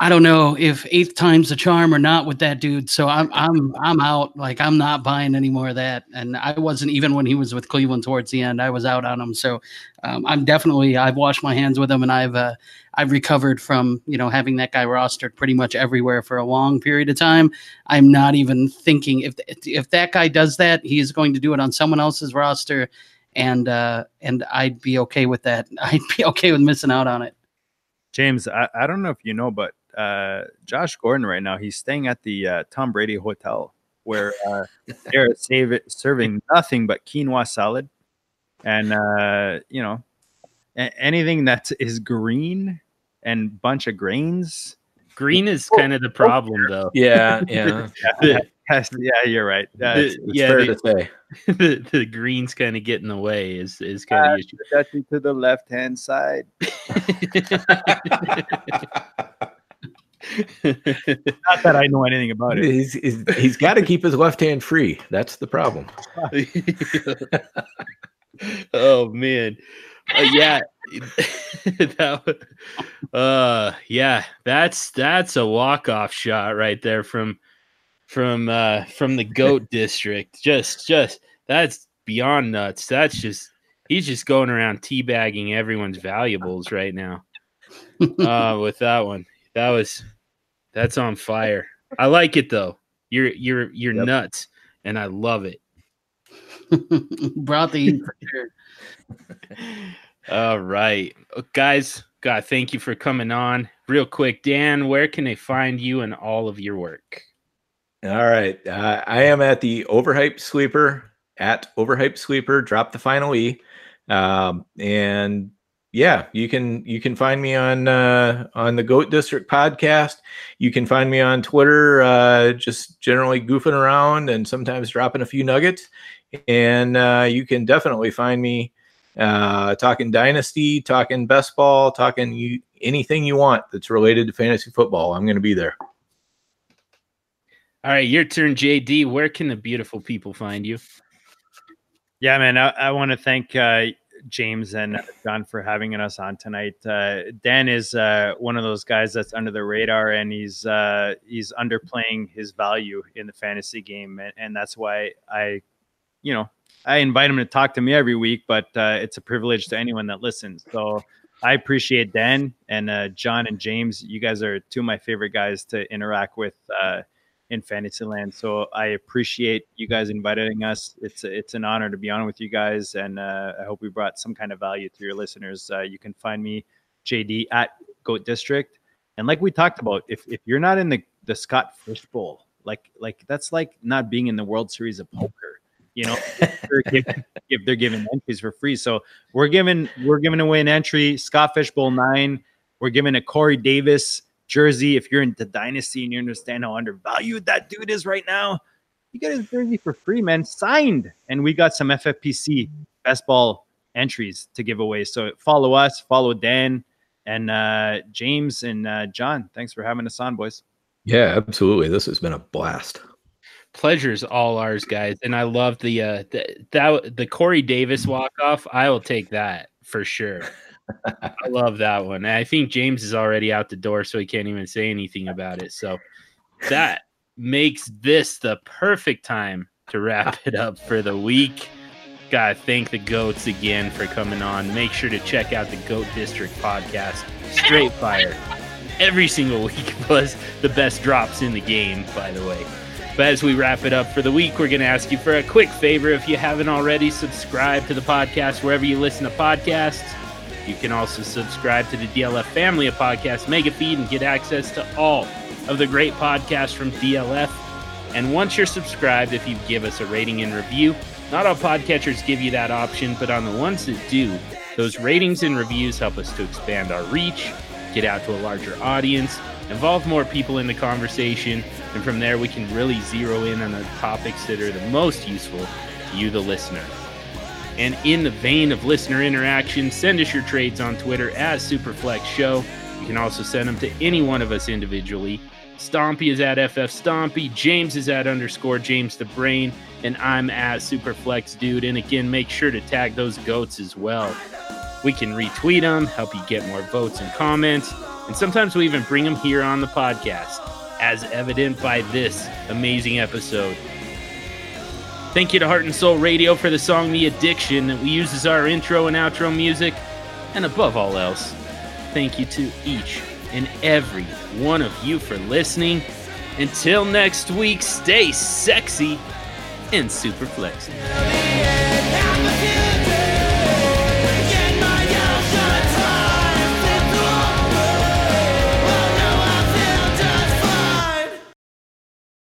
I don't know if eighth time's the charm or not with that dude. So I'm I'm I'm out. Like I'm not buying any more of that. And I wasn't even when he was with Cleveland towards the end. I was out on him. So um, I'm definitely I've washed my hands with him and I've uh, I've recovered from you know having that guy rostered pretty much everywhere for a long period of time. I'm not even thinking if if that guy does that, he is going to do it on someone else's roster, and uh, and I'd be okay with that. [laughs] I'd be okay with missing out on it. James, I, I don't know if you know, but uh, Josh Gordon right now. He's staying at the uh, Tom Brady Hotel where uh, they're save it, serving nothing but quinoa salad, and uh, you know a- anything that is green and bunch of grains. Green is kind of the problem, though. [laughs] [laughs] Yeah, yeah. Yes, yeah, you're right. Uh, The- it's It's yeah, fair the, to say. [laughs] the, the green's kind of getting in the way. Is is kind Uh, of the issue. Dutchie to the left hand side. [laughs] Not that I know anything about it. He's, he's, he's got to keep his left hand free. That's the problem. [laughs] [laughs] oh man, Uh, yeah, that, uh, yeah, that's that's a walk off shot right there from from uh from the goat district. Just just that's beyond nuts. That's just he's just going around teabagging everyone's valuables right now. Uh, with that one, that was that's on fire. I like it though. You're you're you're Yep. nuts, and I love it. [laughs] Brought the heat for sure. [laughs] All right, Uh, guys. God, thank you for coming on. Real quick, Dan, where can they find you and all of your work? All right. Uh, I am at the OverHyped Sleepr at OverHyped Sleepr. Drop the final E. Um, and yeah, you can you can find me on uh, on the Goat District podcast. You can find me on Twitter, uh, just generally goofing around and sometimes dropping a few nuggets. And uh, you can definitely find me uh, talking dynasty, talking best ball, talking you anything you want that's related to fantasy football. I'm going to be there. All right, your turn, JD. Where can the beautiful people find you? Yeah, man. I, I want to thank uh, James and uh, John for having us on tonight. Uh, Dan is uh, one of those guys that's under the radar, and he's uh, he's underplaying his value in the fantasy game, and, and that's why I, you know, I invite him to talk to me every week. But uh, it's a privilege to anyone that listens. So I appreciate Dan and uh, John and James. You guys are two of my favorite guys to interact with. In Fantasyland. So I appreciate you guys inviting us. It's it's an honor to be on with you guys, and uh, I hope we brought some kind of value to your listeners. Uh, you can find me JD at Goat District, and like we talked about, if if you're not in the the Scott Fish Bowl, like like that's like not being in the World Series of Poker. You know, [laughs] they're giving, if they're giving entries for free. So we're giving we're giving away an entry, Scott Fish Bowl nine. We're giving a Corey Davis jersey. If you're into Dynasty and you understand how undervalued that dude is right now, you get his jersey for free, man, signed. And we got some FFPC best ball entries to give away. So follow us, follow Dan and uh, James and uh, John. Thanks for having us on, boys. Yeah, absolutely. This has been a blast. Pleasure's all ours, guys. And I love the uh the, that the Corey Davis walk off. I will take that for sure. [laughs] I love that one. I think James is already out the door, so he can't even say anything about it. So that makes this the perfect time to wrap it up for the week. Gotta thank the goats again for coming on. Make sure to check out the Goat District podcast. Straight fire. Every single week [laughs] was the best drops in the game, by the way. But as we wrap it up for the week, we're going to ask you for a quick favor. If you haven't already, subscribe to the podcast wherever you listen to podcasts. You can also subscribe to the DLF family of podcasts mega feed and get access to all of the great podcasts from DLF. And once you're subscribed, if you give us a rating and review, not all podcatchers give you that option, but on the ones that do, those ratings and reviews help us to expand our reach, get out to a larger audience, involve more people in the conversation, and from there we can really zero in on the topics that are the most useful to you, the listener. And in the vein of listener interaction, send us your trades on Twitter at Superflex Show. You can also send them to any one of us individually. Stompy is at FF Stompy, James is at underscore James the Brain, and I'm at Superflex Dude. And again, make sure to tag those goats as well. We can retweet them, help you get more votes and comments, and sometimes we even bring them here on the podcast, as evident by this amazing episode. Thank you to Heart and Soul Radio for the song The Addiction that we use as our intro and outro music. And above all else, thank you to each and every one of you for listening. Until next week, stay sexy and super flexy.